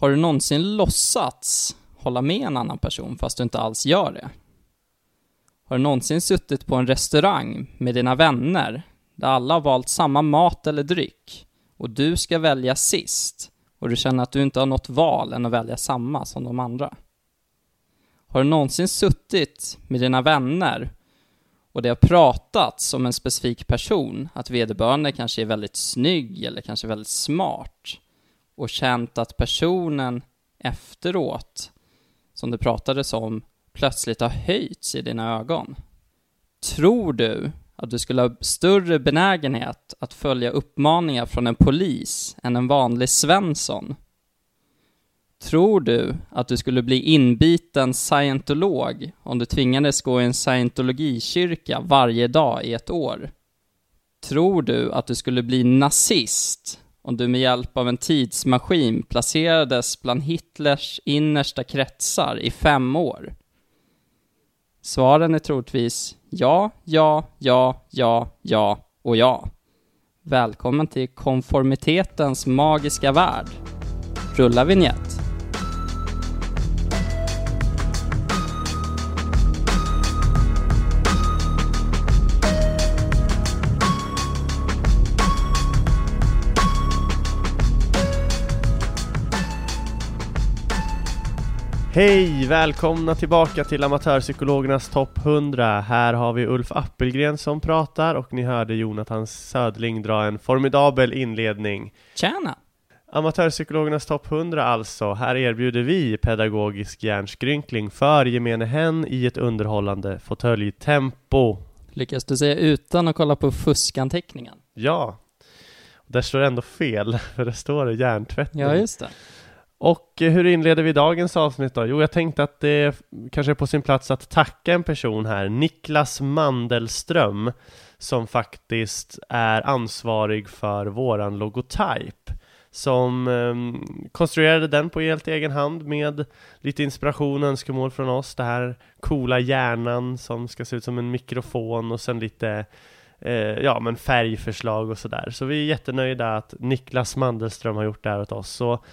Har du någonsin låtsats hålla med en annan person fast du inte alls gör det? Har du någonsin suttit på en restaurang med dina vänner där alla har valt samma mat eller dryck och du ska välja sist och du känner att du inte har något val än att välja samma som de andra? Har du någonsin suttit med dina vänner och det har pratats om en specifik person, att vederbörande kanske är väldigt snygg eller kanske väldigt smart och känt att personen efteråt, som det pratades om, plötsligt har höjts i dina ögon? Tror du att du skulle ha större benägenhet att följa uppmaningar från en polis än en vanlig Svensson? Tror du att du skulle bli inbiten scientolog om du tvingades gå i en scientologikyrka varje dag i ett år? Tror du att du skulle bli nazist om du med hjälp av en tidsmaskin placerades bland Hitlers innersta kretsar i fem år? Svaren är troligtvis ja, ja, ja, ja, ja och ja. Välkommen till konformitetens magiska värld. Rulla vignett. Hej! Välkomna tillbaka till Amatörpsykologernas topp 100. Här har vi Ulf Appelgren som pratar och ni hörde Jonathan Södling dra en formidabel inledning. Tjena! Amatörpsykologernas topp 100 alltså. Här erbjuder vi pedagogisk hjärnskrynkling för gemene hen i ett underhållande fåtöljtempo. Lyckas du säga utan att kolla på fuskanteckningen? Ja, där står det ändå fel, för det står hjärntvätt. Ja, just det. Och eh, hur inleder vi dagens avsnitt då? Jo, jag tänkte att det kanske är på sin plats att tacka en person här, Niklas Mandelström, som faktiskt är ansvarig för våran logotyp som eh, konstruerade den på helt egen hand med lite inspiration och önskemål från oss. Det här coola hjärnan som ska se ut som en mikrofon och sen lite eh, ja, men färgförslag och sådär. Så vi är jättenöjda att Niklas Mandelström har gjort det här åt oss. Så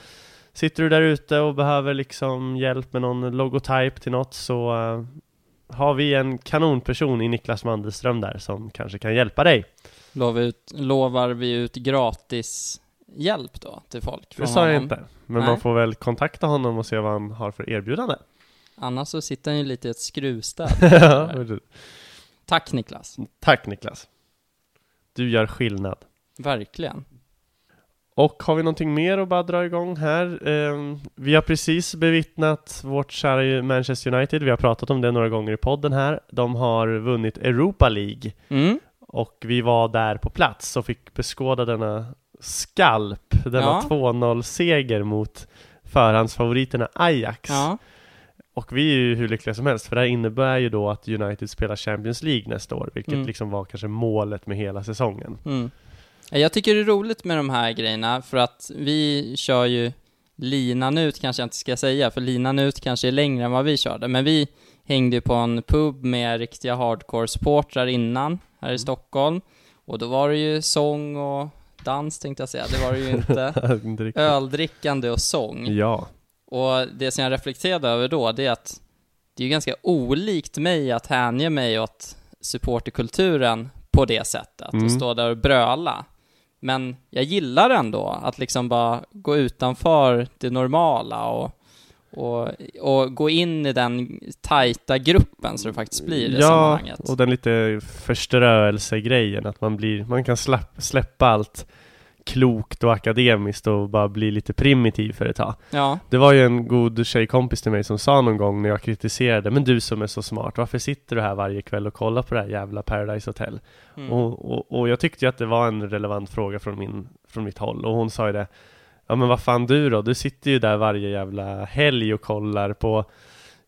Sitter du där ute och behöver liksom hjälp med någon logotyp till något så uh, har vi en kanonperson i Niklas Mandelström där som kanske kan hjälpa dig. Lovar, ut, lovar vi ut gratis hjälp då till folk? Det sa jag inte, men Nej. man får väl kontakta honom och se vad han har för erbjudande. Annars så sitter han ju lite i ett skruvstäd. Tack Niklas. Tack Niklas. Du gör skillnad. Verkligen. Och har vi någonting mer att bara dra igång här? Eh, vi har precis bevittnat vårt kära Manchester United, vi har pratat om det några gånger i podden här. De har vunnit Europa League. Mm. Och vi var där på plats och fick beskåda denna skalp, denna ja. 2-0-seger mot förhandsfavoriterna Ajax. Ja. Och vi är ju hur lyckliga som helst, för det här innebär ju då att United spelar Champions League nästa år, vilket mm. liksom var kanske målet med hela säsongen. Mm. Jag tycker det är roligt med de här grejerna för att vi kör ju linan ut kanske jag inte ska säga, för linan ut kanske är längre än vad vi körde, men vi hängde ju på en pub med riktiga hardcore-supportrar innan, här i mm. Stockholm, och då var det ju sång och dans tänkte jag säga, det var det ju inte. Öldrickande och sång. Ja. Och det som jag reflekterade över då, det är att det är ju ganska olikt mig att hänge mig åt supporterkulturen på det sättet, mm. och stå där och bröla. Men jag gillar ändå att liksom bara gå utanför det normala och, och, och gå in i den tajta gruppen så det faktiskt blir i Ja, sammanhanget. och den lite förströelsegrejen, att man blir, man kan släpp, släppa allt klokt och akademiskt och bara bli lite primitiv för ett tag. Ja, Det var ju en god tjejkompis till mig som sa någon gång när jag kritiserade Men du som är så smart, varför sitter du här varje kväll och kollar på det här jävla Paradise Hotel? mm. Och, och, och jag tyckte ju att det var en relevant fråga från, min, från mitt håll och hon sa ju det Ja men vad fan du då? Du sitter ju där varje jävla helg och kollar på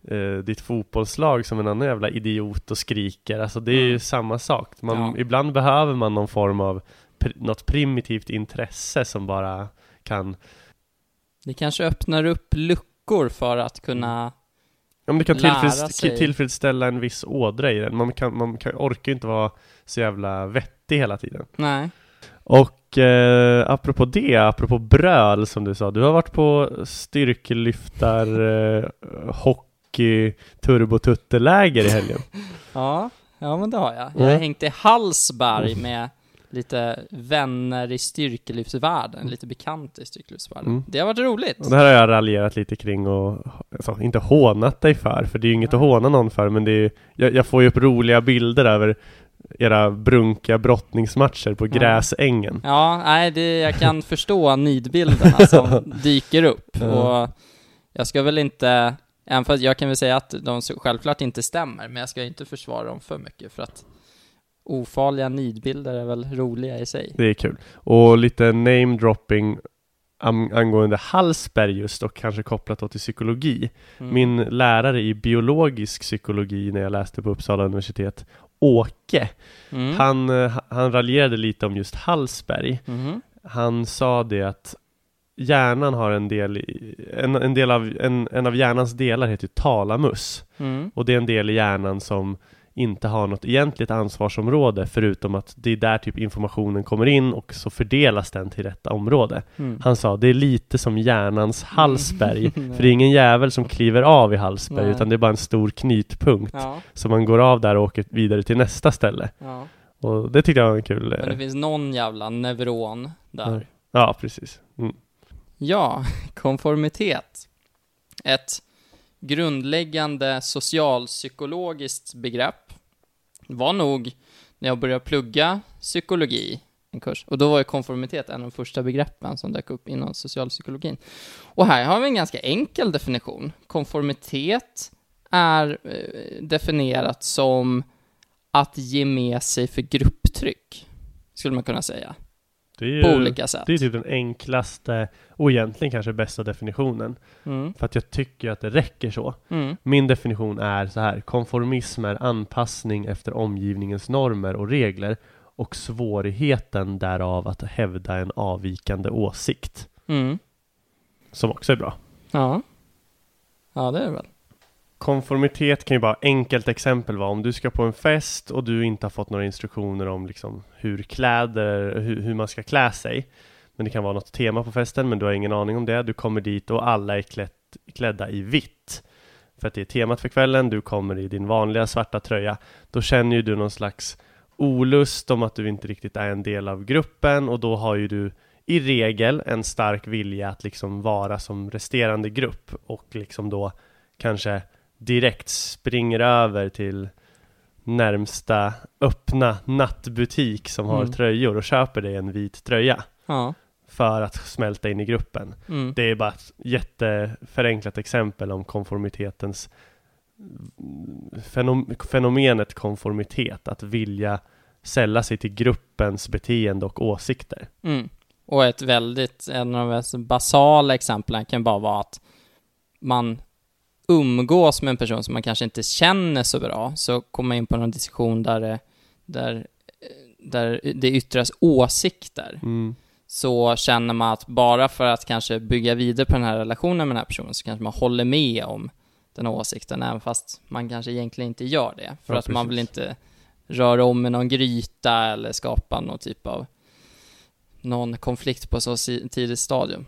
eh, ditt fotbollslag som en annan jävla idiot och skriker Alltså det är ju Mm. samma sak man, Ja. Ibland behöver man någon form av pr- något primitivt intresse som bara kan det kanske öppnar upp luckor för att kunna Ja men det kan tillfreds- tillfredsställa en viss ådra i den. Man, kan, man kan, orkar ju inte vara så jävla vettig hela tiden. Nej. Och eh, apropå det, apropå bröl som du sa, du har varit på styrkelyftar, eh, hockey, turbotutteläger i helgen. Ja, ja men det har jag. Jag har Mm. hängt i Hallsberg med lite vänner i styrkelyftsvärlden, lite bekanta i styrkelyftsvärlden. Mm. Det har varit roligt. Och det här har jag raljerat lite kring och alltså, inte hånat dig för, för det är ju inget att Nej. håna någon för, men det är, jag, jag får ju upp roliga bilder över era brunkiga brottningsmatcher på Ja. gräsängen. Ja, nej, det, jag kan förstå nidbilderna som dyker upp. Ja. Och jag ska väl inte, även fast jag kan väl säga att de självklart inte stämmer, men jag ska inte försvara dem för mycket för att ofarliga nidbilder är väl roliga i sig. Det är kul. Och lite namedropping am- angående Hallsberg just och kanske kopplat då till psykologi. Mm. Min lärare i biologisk psykologi när jag läste på Uppsala universitet, Åke, Mm. han, eh, han raljerade lite om just Hallsberg. Mhm. Han sa det att hjärnan har en del, en, en del av, en, en av hjärnans delar heter talamus. Mm. Och det är en del i hjärnan som inte har något egentligt ansvarsområde förutom att det är där typ informationen kommer in och så fördelas den till rätta område. Mm. Han sa det är lite som hjärnans Hallsberg, Mm. för det är ingen jävel som kliver av i Hallsberg Nej. utan det är bara en stor knytpunkt. Ja, Så man går av där och åker vidare till nästa ställe. ja. Och det tyckte jag var en kul... Men det eh, finns någon jävla neuron där. Ja, precis. Mm. Ja, konformitet. Ett grundläggande socialpsykologiskt begrepp var nog när jag började plugga psykologi, en kurs, och då var ju konformitet en av de första begreppen som dök upp inom socialpsykologin. Och här har vi en ganska enkel definition. Konformitet är eh, definierat som att ge med sig för grupptryck, skulle man kunna säga, ju, på olika sätt. Det är typ den enklaste och egentligen kanske bästa definitionen. Mm, För att jag tycker att det räcker så. mm, Min definition är så här. Konformism är anpassning efter omgivningens normer och regler och svårigheten därav att hävda en avvikande åsikt. mm. Som också är bra. Ja. Ja, det är det väl. Konformitet kan ju bara enkelt exempel vara om du ska på en fest och du inte har fått några instruktioner om liksom hur kläder, hur, hur man ska klä sig. Men det kan vara något tema på festen men du har ingen aning om det. Du kommer dit och alla är klätt, klädda i vitt. För att det är temat för kvällen, du kommer i din vanliga svarta tröja. Då känner ju du någon slags olust om att du inte riktigt är en del av gruppen och då har ju du i regel en stark vilja att liksom vara som resterande grupp och liksom då kanske direkt springer över till närmsta öppna nattbutik som har Mm. tröjor och köper dig en vit tröja Ja. för att smälta in i gruppen. Mm. Det är bara ett jätteförenklat exempel om konformitetens fenom, fenomenet konformitet, att vilja sälla sig till gruppens beteende och åsikter. Mm. Och ett väldigt, en av de mest basala exemplen kan bara vara att man umgås med en person som man kanske inte känner så bra, så kommer man in på någon diskussion där det, där, där det yttras åsikter. Mm. så känner man att bara för att kanske bygga vidare på den här relationen med den här personen så kanske man håller med om den här åsikten, även fast man kanske egentligen inte gör det. För Ja, att man vill precis. inte röra om med någon gryta eller skapa någon typ av någon konflikt på så tidigt stadium.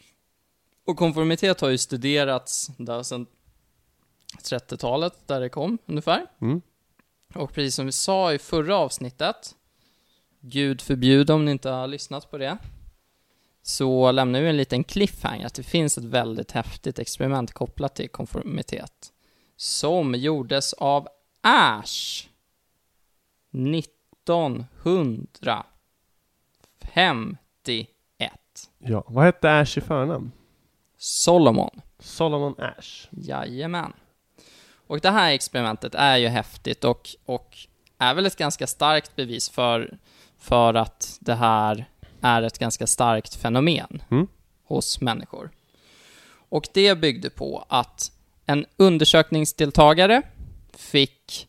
Och konformitet har ju studerats där sedan 30-talet, där det kom ungefär. Mm. Och precis som vi sa i förra avsnittet, Gud förbjude om ni inte har lyssnat på det, så lämnar vi en liten cliffhanger att det finns ett väldigt häftigt experiment kopplat till konformitet som gjordes av Ash 1951. Ja, vad hette Ash i förnamn? Solomon. Solomon Ash. Jajamän. Och det här experimentet är ju häftigt och, och är väl ett ganska starkt bevis för, för att det här är ett ganska starkt fenomen Mm. hos människor. Och det byggde på att en undersökningsdeltagare fick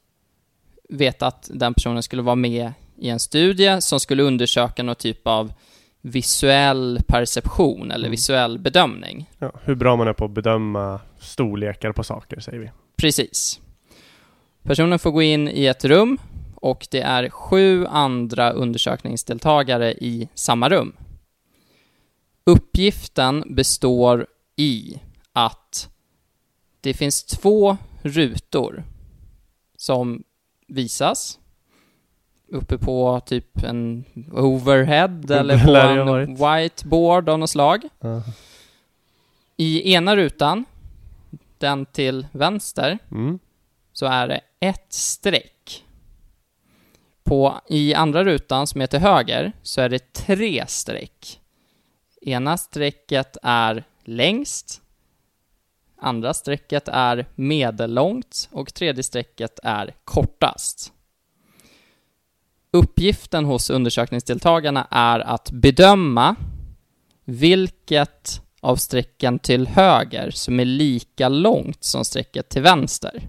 veta att den personen skulle vara med i en studie som skulle undersöka någon typ av visuell perception eller Mm. visuell bedömning. Ja, hur bra man är på att bedöma storlekar på saker, säger vi. Precis. Personen får gå in i ett rum och det är sju andra undersökningsdeltagare i samma rum. Uppgiften består i att det finns två rutor som visas uppe på typ en overhead eller på en whiteboard av något slag. I ena rutan, den till vänster, Mm. så är det ett streck. På, I andra rutan, som är till höger, så är det tre streck. Ena strecket är längst, andra strecket är medellångt och tredje strecket är kortast. Uppgiften hos undersökningsdeltagarna är att bedöma vilket av strecken till höger som är lika långt som strecket till vänster.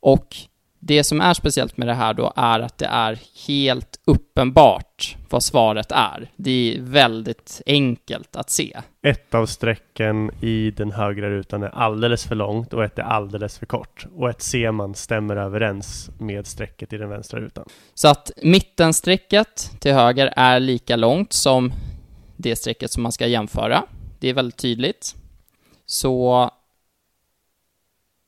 Och det som är speciellt med det här då är att det är helt uppenbart vad svaret är. Det är väldigt enkelt att se. Ett av strecken i den högra rutan är alldeles för långt och ett är alldeles för kort. Och ett ser man stämmer överens med strecket i den vänstra rutan. Så att mittenstrecket till höger är lika långt som det strecket som man ska jämföra. Det är väldigt tydligt. Så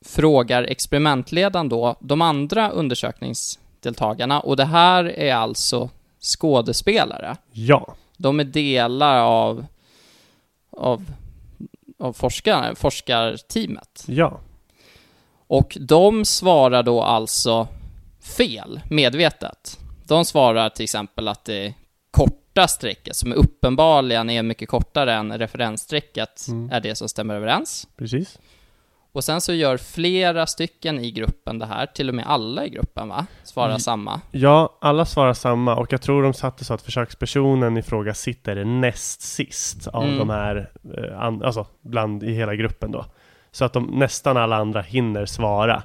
frågar experimentledaren då de andra undersökningsdeltagarna och det här är alltså skådespelare. Ja, De är delar av, av, av forskarna, forskarteamet. ja, Och de svarar då alltså fel, medvetet. De svarar till exempel att det korta strecket, som är uppenbarligen är mycket kortare än referensstrecket, Mm. är det som stämmer överens. precis. Och sen så gör flera stycken i gruppen det här, till och med alla i gruppen va? Svarar Mm. samma. Ja, alla svarar samma och jag tror de satte så att försökspersonen i fråga sitter näst sist av Mm. de här, eh, alltså bland i hela gruppen då. Så att de, nästan alla andra hinner svara.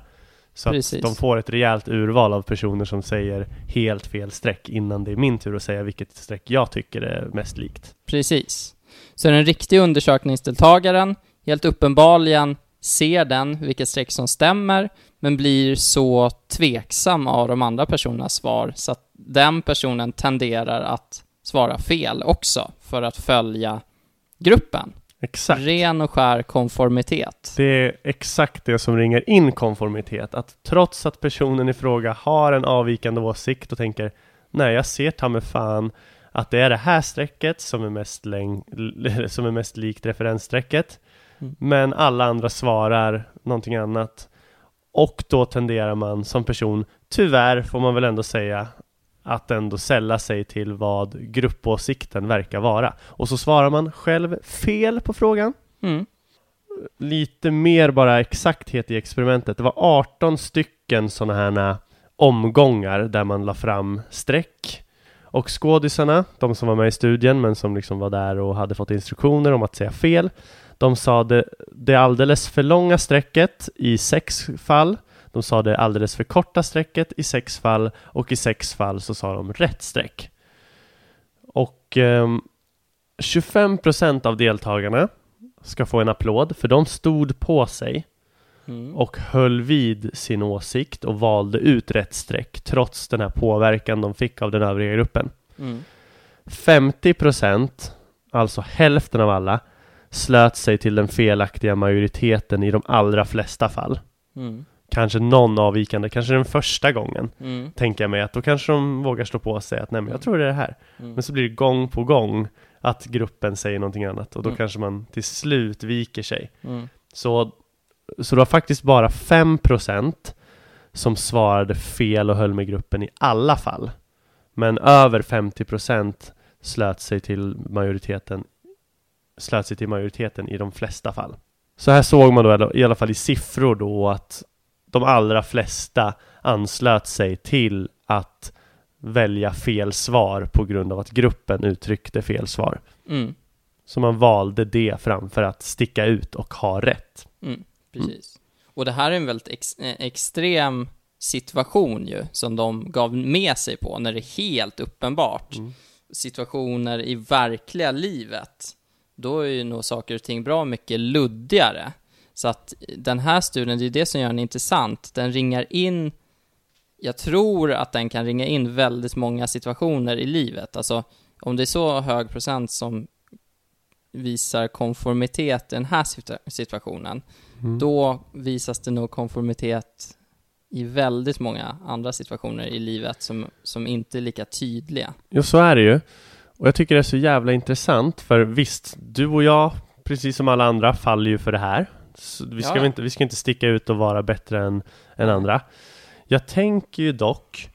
Så Precis. att de får ett rejält urval av personer som säger helt fel streck innan det är min tur att säga vilket streck jag tycker är mest likt. Precis. Så den riktiga undersökningsdeltagaren, helt uppenbarligen ser den vilket streck som stämmer, men blir så tveksam av de andra personernas svar så att den personen tenderar att svara fel också för att följa gruppen. Exakt. Ren och skär konformitet. Det är exakt det som ringer in konformitet. Att trots att personen i fråga har en avvikande åsikt och tänker Nej, jag ser ta mig fan att det är det här strecket som är mest, läng- som är mest likt referensstrecket. Mm. Men alla andra svarar någonting annat. Och då tenderar man som person, tyvärr får man väl ändå säga, att ändå sälla sig till vad gruppåsikten verkar vara. Och så svarar man själv fel på frågan Mm. lite mer bara exakthet i experimentet. Det var 18 stycken sådana här omgångar där man la fram streck. Och skådisarna, de som var med i studien men som liksom var där och hade fått instruktioner om att säga fel. De sa det, det alldeles för långa strecket i sex fall. De sa det alldeles för korta strecket i sex fall och i sex fall så sa de rätt streck. Och ehm, 25% av deltagarna ska få en applåd, för de stod på sig Mm. och höll vid sin åsikt och valde ut rätt streck trots den här påverkan de fick av den övriga gruppen. Mm. 50%, alltså hälften av alla, slöt sig till den felaktiga majoriteten i de allra flesta fall. Mm. Kanske någon avvikande, kanske den första gången, Mm. tänker jag mig att då kanske de vågar stå på sig att nej men jag tror det är det här. Mm. Men så blir det gång på gång att gruppen säger någonting annat och då Mm. kanske man till slut viker sig. Mm. Så, så det var faktiskt bara 5% som svarade fel och höll med gruppen i alla fall. Men över 50% slöt sig till majoriteten slöt sig till majoriteten i de flesta fall. Så här såg man då i alla fall i siffror då att de allra flesta anslöt sig till att välja fel svar på grund av att gruppen uttryckte fel svar. Mm. Så man valde det framför att sticka ut och ha rätt. Mm. Precis. Och det här är en väldigt ex eh, extrem situation ju, som de gav med sig på när det är helt uppenbart. Mm. Situationer i verkliga livet, då är ju nog saker och ting bra mycket luddigare. Så att den här studien, det är det som gör den intressant. Den ringar in, jag tror att den kan ringa in väldigt många situationer i livet. Alltså, om det är så hög procent som visar konformitet i den här situa- situationen, Mm. då visas det nog konformitet i väldigt många andra situationer i livet som, som inte är lika tydliga. Ja, så är det ju. Och jag tycker det är så jävla intressant för visst, du och jag, precis som alla andra, faller ju för det här. Så vi, ska Ja. inte, vi ska inte sticka ut och vara bättre än, än andra. Jag tänker ju dock,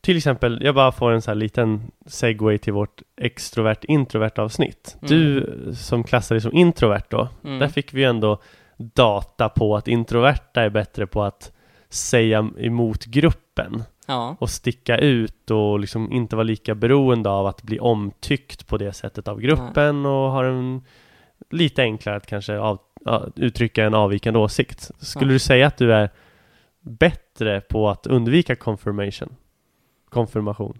till exempel, jag bara får en sån här liten segway till vårt extrovert introvert avsnitt. Mm. Du som klassar dig som introvert då, Mm. där fick vi ändå data på att introverta är bättre på att säga emot gruppen Ja, och sticka ut och liksom inte vara lika beroende av att bli omtyckt på det sättet av gruppen och har en lite enklare att kanske av, ja, uttrycka en avvikande åsikt. Skulle Ja. du säga att du är bättre på att undvika confirmation? Konfirmation?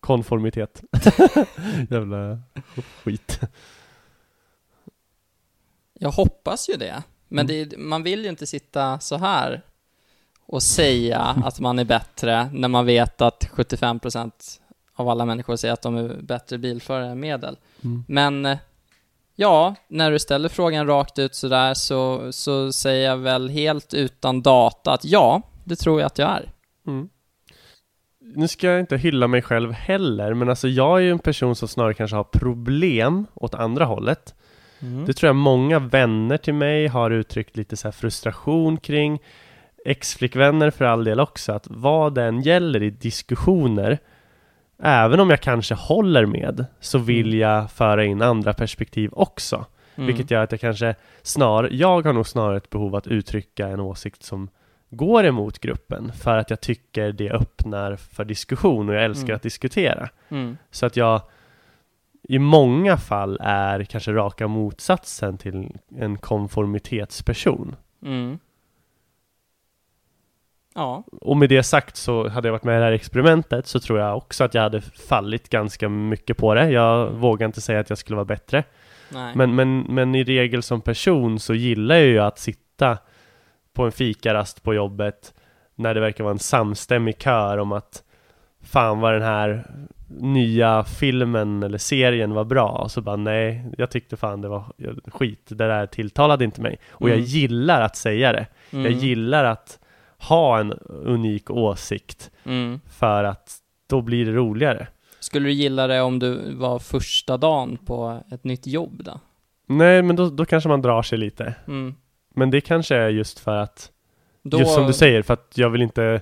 Konformitet? Jävla skit. jag hoppas ju det. Men Mm. det, man vill ju inte sitta så här och säga att man är bättre när man vet att 75% av alla människor säger att de är bättre bilförare än medel. Mm. Men eh, ja, när du ställer frågan rakt ut sådär så, så säger jag väl helt utan data att ja, det tror jag att jag är. Mm. Nu ska jag inte hylla mig själv heller, men alltså jag är ju en person som snarare kanske har problem åt andra hållet. Det tror jag många vänner till mig har uttryckt lite så frustration kring. Ex-flickvänner för all del också, att vad den gäller i diskussioner, även om jag kanske håller med, så vill Mm. jag föra in andra perspektiv också. Mm. Vilket gör att jag kanske snar, jag har nog snarare ett behov att uttrycka en åsikt som går emot gruppen för att jag tycker det öppnar för diskussion och jag älskar Mm. att diskutera. Mm. Så att jag i många fall är kanske raka motsatsen till en konformitetsperson. Ja. Och med det sagt så hade jag varit med i det här experimentet så tror jag också att jag hade fallit ganska mycket på det. Jag vågar inte säga att jag skulle vara bättre. Nej. Men, men, men i regel som person så gillar jag ju att sitta på en fikarast på jobbet när det verkar vara en samstämmig kör om att fan vad den här nya filmen eller serien var bra och så bara nej, jag tyckte fan det var skit, det där tilltalade inte mig. Och jag Mm. gillar att säga det. mm. Jag gillar att ha en unik åsikt Mm. för att då blir det roligare. Skulle du gilla det om du var första dagen på ett nytt jobb då? Nej, men då, då kanske man drar sig lite. Mm. Men det kanske är just för att Då, Just som du säger, för att jag vill inte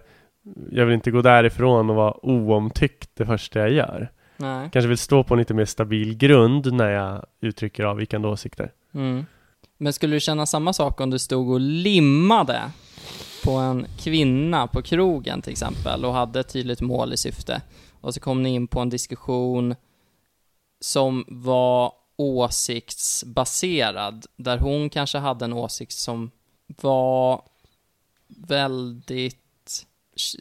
Jag vill inte gå därifrån och vara oomtyckt det första jag gör. Nej. Kanske vill stå på en lite mer stabil grund när jag uttrycker avvikande åsikter. Mm. Men skulle du känna samma sak om du stod och limmade på en kvinna på krogen till exempel och hade ett tydligt mål i syfte och så kom ni in på en diskussion som var åsiktsbaserad där hon kanske hade en åsikt som var väldigt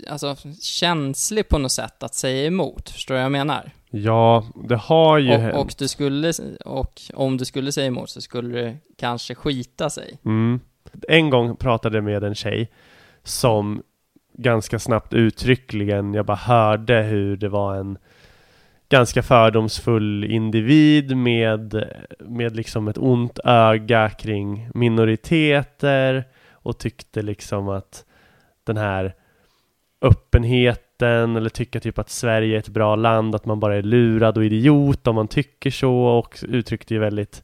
alltså, känslig på något sätt att säga emot. Förstår du vad jag menar? Ja, det har ju hänt. Och, och, du skulle, och om du skulle säga emot så skulle det kanske skita sig. Mm. En gång pratade jag med en tjej som ganska snabbt uttryckligen, jag bara hörde hur det var en ganska fördomsfull individ med, med liksom ett ont öga kring minoriteter och tyckte liksom att den här öppenheten eller tycka typ att Sverige är ett bra land, att man bara är lurad och idiot om man tycker så och uttryckte ju väldigt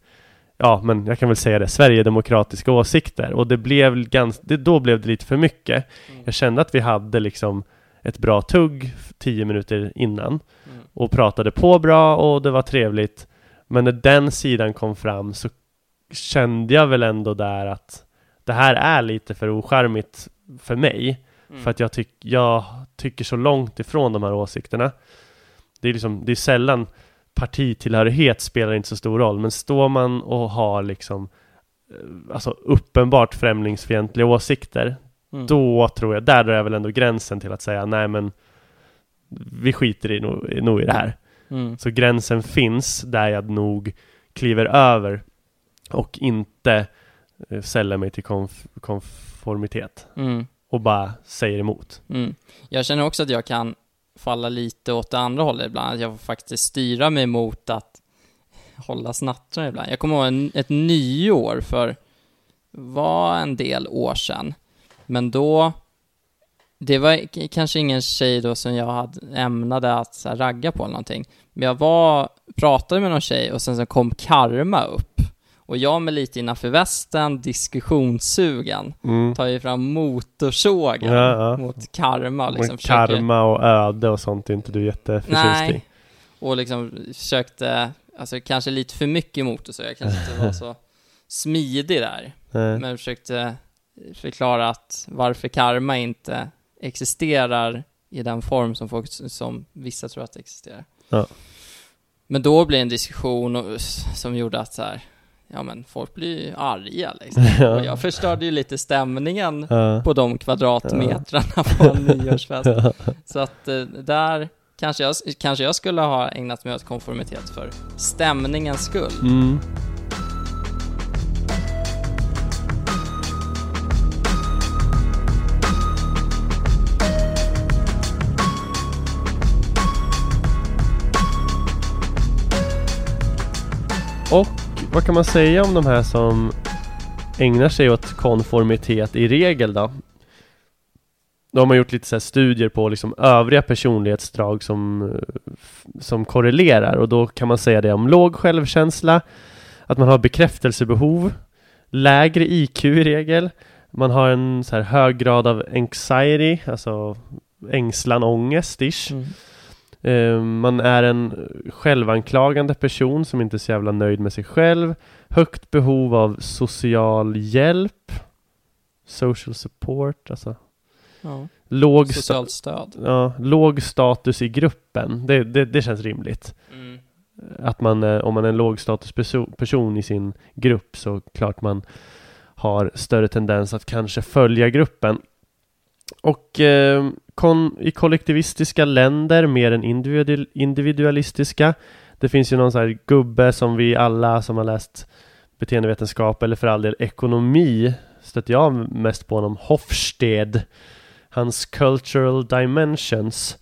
Ja, men jag kan väl säga det, Sverigedemokratiska åsikter och det blev ganska, det, då blev det lite för mycket. Mm. Jag kände att vi hade liksom ett bra tugg tio minuter innan Mm. och pratade på bra och det var trevligt. Men när den sidan kom fram så kände jag väl ändå där att det här är lite för ocharmigt för mig. Mm. För att jag, tyck, jag tycker så långt ifrån de här åsikterna. Det är liksom, det är sällan partitillhörighet spelar inte så stor roll, men står man och har liksom eh, alltså uppenbart främlingsfientliga åsikter, Mm. då tror jag, där drar jag väl ändå gränsen till att säga nej men vi skiter i, nog, nog i det här. Mm. Så gränsen finns där jag nog kliver över och inte eh, säljer mig till konf konformitet Mm. och bara säger emot. Mm. Jag känner också att jag kan falla lite åt det andra hållet ibland, att jag får faktiskt styra mig mot att hålla snattrar ibland. Jag kommer ihåg en, ett nyår för, var en del år sedan, men då, det var kanske ingen tjej då som jag hade ämnade att så här, ragga på eller någonting, men jag var, pratade med någon tjej och sen så kom karma upp. Och jag med lite innanför västen, diskussionssugen, Mm. tar ju fram motorsågen Ja, ja. mot karma liksom Men försöker... karma och öde och sånt är inte du jätteförtjust i. Och liksom försökte, alltså kanske lite för mycket motorsåg, jag kanske inte var så smidig där. Nej. Men försökte förklara att varför karma inte existerar i den form som folk, som vissa tror att det existerar. Ja. Men då blev det en diskussion och, som gjorde att så här, ja men folk blir ju arga liksom. Och jag förstörde ju lite stämningen på de kvadratmetrarna på en nyårsfest. Så att eh, där kanske jag, kanske jag skulle ha ägnat mig åt konformitet för stämningens skull. Mm. Och vad kan man säga om de här som ägnar sig åt konformitet i regel då? Då har man gjort lite så här studier på liksom övriga personlighetsdrag som, eh, som korrelerar och då kan man säga det om låg självkänsla, att man har bekräftelsebehov, lägre IQ i regel, man har en så här hög grad av anxiety, alltså ängslan, ångest ish. Mm. Eh, Man är en självanklagande person som inte är så jävla nöjd med sig själv. Högt behov av social hjälp. Social support, alltså. Ja. Låg, Socialt stöd. ja, låg status i gruppen. Det, det, det känns rimligt. Mm. Att man, eh, om man är en låg status perso- person i sin grupp så klart man har större tendens att kanske följa gruppen. Och eh, kon- i kollektivistiska länder mer än individu- individualistiska. Det finns ju någon sån här gubbe som vi alla som har läst beteendevetenskap eller för all del ekonomi Stöter jag mest på honom, Hofstede. Hans cultural dimensions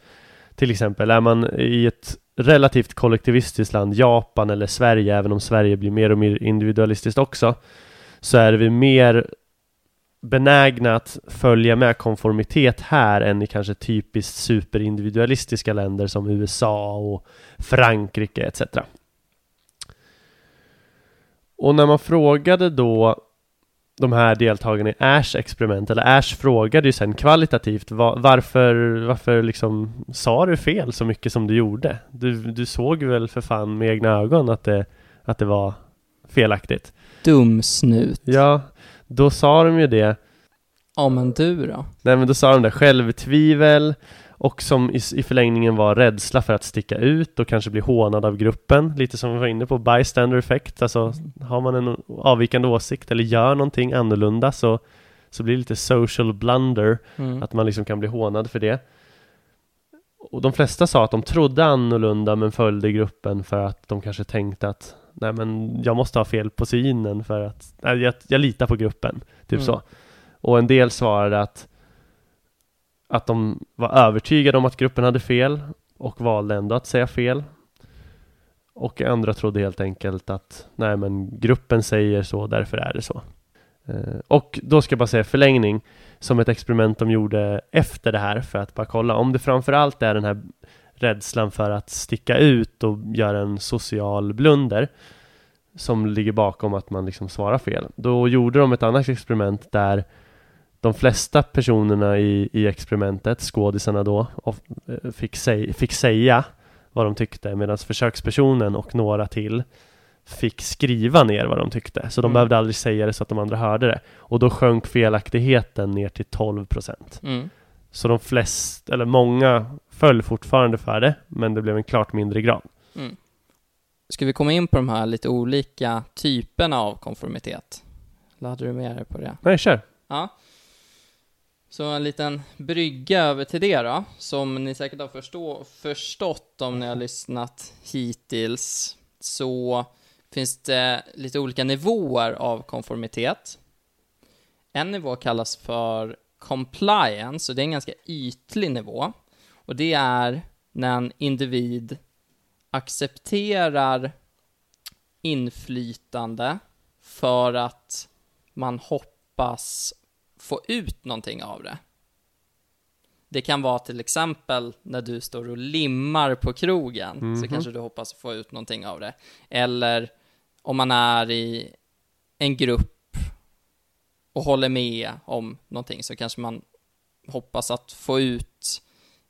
till exempel. Är man i ett relativt kollektivistiskt land, Japan eller Sverige, även om Sverige blir mer och mer individualistiskt också, så är vi mer benägna att följa med konformitet här än i kanske typiskt superindividualistiska länder som USA och Frankrike etc. Och när man frågade då de här deltagarna i Ash experiment, eller Ash frågade ju sen kvalitativt va- varför, varför liksom sa du fel så mycket som du gjorde? Du, du såg väl för fan med egna ögon att det, att det var felaktigt? Dum snut. Ja, då sa de ju det Ja men du då? Nej men då sa de där självtvivel och som i, i förlängningen var rädsla för att sticka ut och kanske bli hånad av gruppen. Lite som vi var inne på, bystander effect. Alltså har man en avvikande åsikt eller gör någonting annorlunda så, så blir det lite social blunder. Mm. Att man liksom kan bli hånad för det. Och de flesta sa att de trodde annorlunda men följde gruppen för att de kanske tänkte att Nej men jag måste ha fel på synen för att nej, jag, jag litar på gruppen. Typ Mm. så. Och en del svarade att att de var övertygade om att gruppen hade fel och valde ändå att säga fel. Och andra trodde helt enkelt att nej men gruppen säger så, därför är det så. Eh, och då ska jag bara säga förlängning som ett experiment de gjorde efter det här för att bara kolla om det framförallt är den här rädslan för att sticka ut och göra en social blunder som ligger bakom att man liksom svarar fel. Då gjorde de ett annat experiment där de flesta personerna i, i experimentet, skådisarna då, och, eh, fick, säg, fick säga vad de tyckte medan försökspersonen och några till fick skriva ner vad de tyckte. Så de Mm. behövde aldrig säga det så att de andra hörde det. Och då sjönk felaktigheten ner till 12 procent. Mm. Så de flesta, eller många, föll fortfarande för det, men det blev en klart mindre grad. Mm. Ska vi komma in på de här lite olika typerna av konformitet? Laddar du med dig på det? Nej, kör! Ja. Så en liten brygga över till det då, som ni säkert har förstå, förstått om ni har lyssnat hittills, så finns det lite olika nivåer av konformitet. En nivå kallas för compliance, och det är en ganska ytlig nivå. Och det är när en individ accepterar inflytande för att man hoppas få ut någonting av det. Det kan vara till exempel när du står och limmar på krogen, så Mhm. kanske du hoppas få ut någonting av det. Eller om man är i en grupp och håller med om någonting, så kanske man hoppas att få ut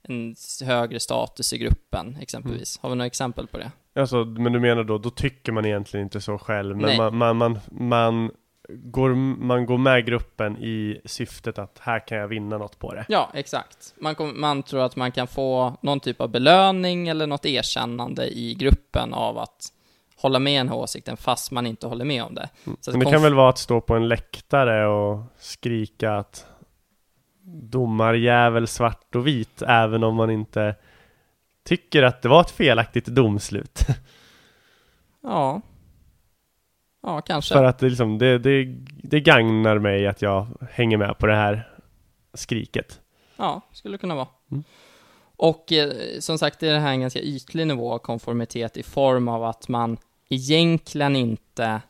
en högre status i gruppen, exempelvis. Har vi några exempel på det? Alltså, men du menar då, då tycker man egentligen inte så själv, men man, man, man, man, går, man går med gruppen i syftet att här kan jag vinna något på det. Ja, exakt. Man, kom, man tror att man kan få någon typ av belöning eller något erkännande i gruppen av att hålla med här åsikten fast man inte håller med om det. Så att Men det kan väl vara att stå på en läktare och skrika att domarjävel svart och vit, även om man inte tycker att det var ett felaktigt domslut. Ja. Ja, kanske. För att det, liksom, det, det, det gagnar mig att jag hänger med på det här skriket. Ja, skulle kunna vara. Mm. Och eh, som sagt, det är det här en ganska ytlig nivå av konformitet i form av att man egentligen inte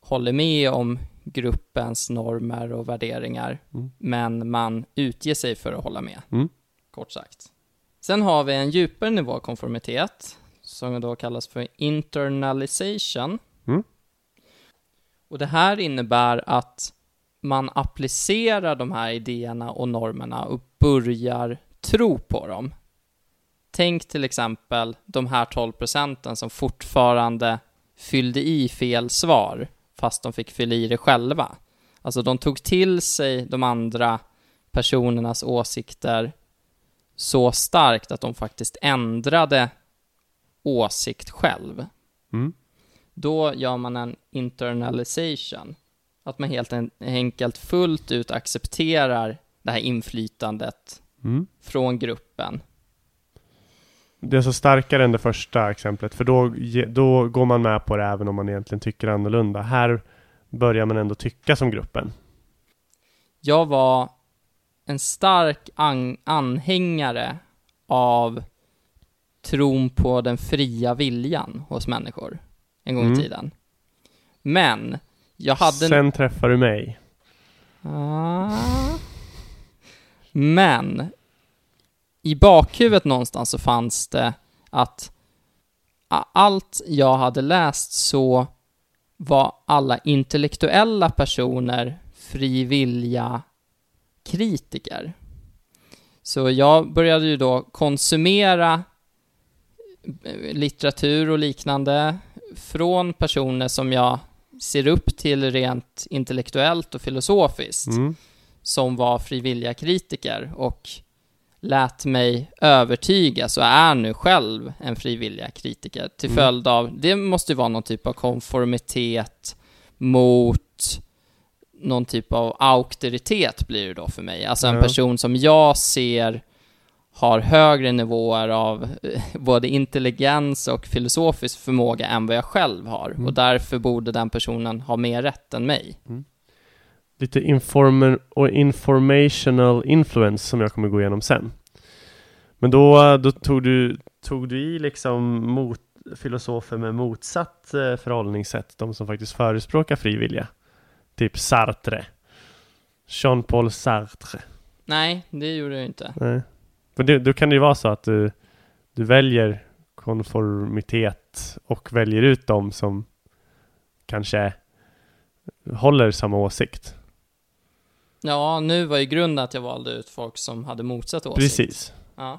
håller med om gruppens normer och värderingar, Mm. men man utger sig för att hålla med, Mm. kort sagt. Sen har vi en djupare nivå av konformitet, som då kallas för internalization. Mm. Och det här innebär att man applicerar de här idéerna och normerna och börjar tro på dem. Tänk till exempel de här 12 procenten som fortfarande fyllde i fel svar fast de fick fylla i det själva. Alltså de tog till sig de andra personernas åsikter så starkt att de faktiskt ändrade åsikt själv. Mm. Då gör man en internalization. Att man helt en- enkelt fullt ut accepterar det här inflytandet Mm. från gruppen. Det är så starkare än det första exemplet, för då, då går man med på det även om man egentligen tycker annorlunda. Här börjar man ändå tycka som gruppen. Jag var en stark an- anhängare av tron på den fria viljan hos människor en gång Mm. i tiden. Men jag hade... Sen träffar du mig. Ah. Men i bakhuvudet någonstans så fanns det att allt jag hade läst så var alla intellektuella personer fri vilja kritiker. Så jag började ju då konsumera eh, litteratur och liknande från personer som jag ser upp till rent intellektuellt och filosofiskt Mm. som var frivilliga kritiker och lät mig övertygas och är nu själv en frivilliga kritiker till Mm. följd av, det måste ju vara någon typ av konformitet mot någon typ av auktoritet blir det då för mig. Alltså en person som jag ser har högre nivåer av eh, både intelligens och filosofisk förmåga än vad jag själv har. Mm. Och därför borde den personen ha mer rätt än mig. Lite informer och informational influence som jag kommer gå igenom sen. Men då, då tog, du, tog du i liksom mot, filosofer med motsatt eh, förhållningssätt, de som faktiskt förespråkar fri vilja. Typ Sartre. Jean-Paul Sartre. Nej, det gjorde jag inte. Nej. För det, då kan det ju vara så att du, du väljer konformitet och väljer ut dem som kanske håller samma åsikt. Ja, nu var ju grunden att jag valde ut folk som hade motsatt åsikt. Precis. Ja.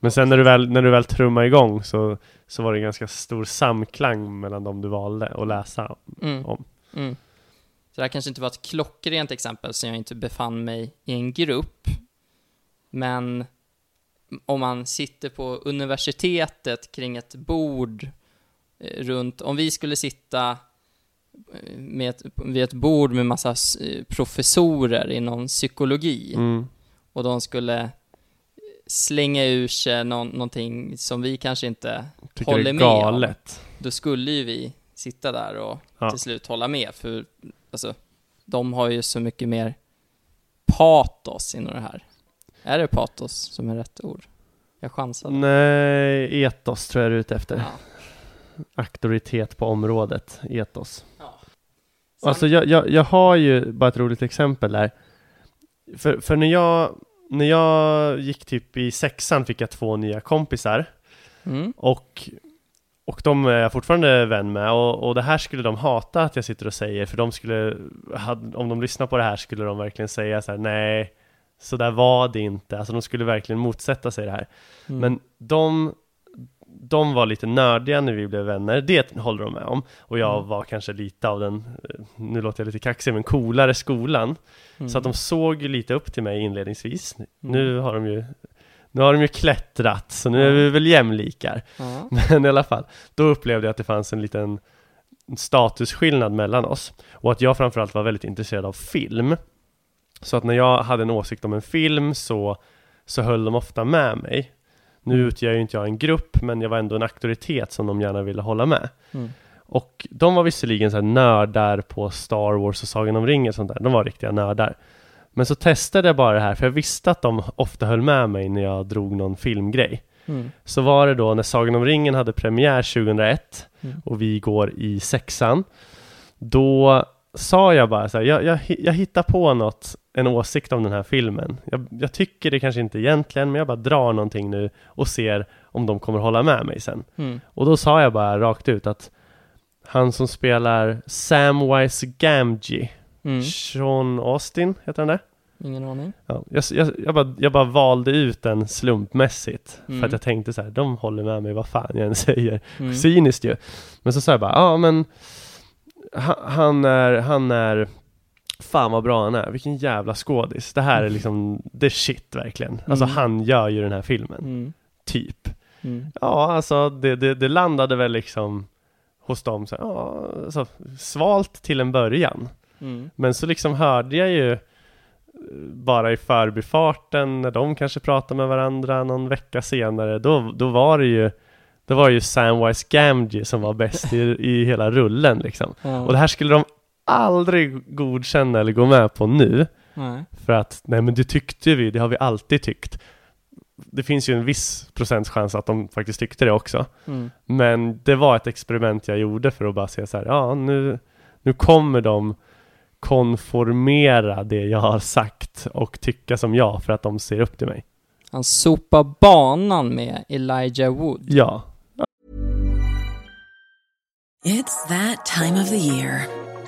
Men sen när du väl, när du väl trummade igång så, så var det ganska stor samklang mellan de du valde att läsa Mm. om. Mm. Så det här kanske inte var ett klockrent exempel som jag inte befann mig i en grupp. Men om man sitter på universitetet kring ett bord eh, runt, om vi skulle sitta med ett, vid ett bord med massa eh, professorer inom psykologi Mm. och de skulle slänga ur sig någon, någonting som vi kanske inte Tycker håller med om. då skulle ju vi sitta där och Ja. till slut hålla med, för alltså, de har ju så mycket mer patos inom det här. Är det patos som är rätt ord? Jag chansade. Nej, etos tror jag du är ute efter. Ja. Auktoritet på området, etos. Ja. Alltså jag, jag, jag har ju bara ett roligt exempel där. För, för när jag, när jag gick typ i sexan fick jag två nya kompisar. Mm. Och, och de är jag fortfarande vän med och, och det här skulle de hata att jag sitter och säger för de skulle, hade, om de lyssnar på det här skulle de verkligen säga så här: nej, så där var det inte. Alltså de skulle verkligen motsätta sig det här. Mm. Men de, de var lite nördiga när vi blev vänner, det håller de med om. Och jag Mm. var kanske lite av den, eh, nu låter jag lite kaxig, men coolare skolan. Mm. Så att de såg ju lite upp till mig inledningsvis. Nu har de ju nu har de ju klättrat, så nu är vi väl jämlikar. Ja. Men i alla fall, då upplevde jag att det fanns en liten statusskillnad mellan oss. Och att jag framförallt var väldigt intresserad av film. Så att när jag hade en åsikt om en film så, så höll de ofta med mig. Nu utgör ju inte jag en grupp, men jag var ändå en auktoritet som de gärna ville hålla med. Mm. Och de var visserligen så här nördar på Star Wars och Sagan om ringen och sånt där. De var riktiga nördar. Men så testade jag bara det här, för jag visste att de ofta höll med mig när jag drog någon filmgrej. Mm. Så var det då när Sagan om ringen hade premiär 2001 Mm. och vi går i sexan. Då sa jag bara så här, jag, jag, jag hittar på något, en åsikt om den här filmen. Jag, jag tycker det kanske inte egentligen, men jag bara drar någonting nu och ser om de kommer hålla med mig sen. Mm. Och då sa jag bara rakt ut att han som spelar Samwise Gamgee, Mm. Sean Austin, heter han det? Ingen aning. Ja, jag, jag, jag, bara, jag bara valde ut den slumpmässigt Mm. för att jag tänkte så här, de håller med mig vad fan jag än säger. Mm. Cyniskt ju. Men så sa jag bara, ja men ha- han är, han är Fan vad bra han är, vilken jävla skådis. Det här är liksom, det är shit verkligen. Alltså Mm. han gör ju den här filmen, Mm. typ. Mm. Ja, alltså det, det, det landade väl liksom hos dem så, ja, alltså, svalt till en början. Mm. Men så liksom hörde jag ju eh, bara i förbifarten när de kanske pratade med varandra någon vecka senare, då, då var det ju det var ju Samwise Gamgee som var bäst i, i hela rullen liksom. Ja. Och det här skulle de aldrig godkänna eller gå med på nu. Nej. För att, nej men det tyckte vi, det har vi alltid tyckt. Det finns ju en viss procents chans att de faktiskt tyckte det också. Mm. Men det var ett experiment jag gjorde för att bara se så här, ja nu, nu kommer de konformera det jag har sagt och tycka som jag för att de ser upp till mig. Han sopar banan med Elijah Wood. Ja. It's that time of the year.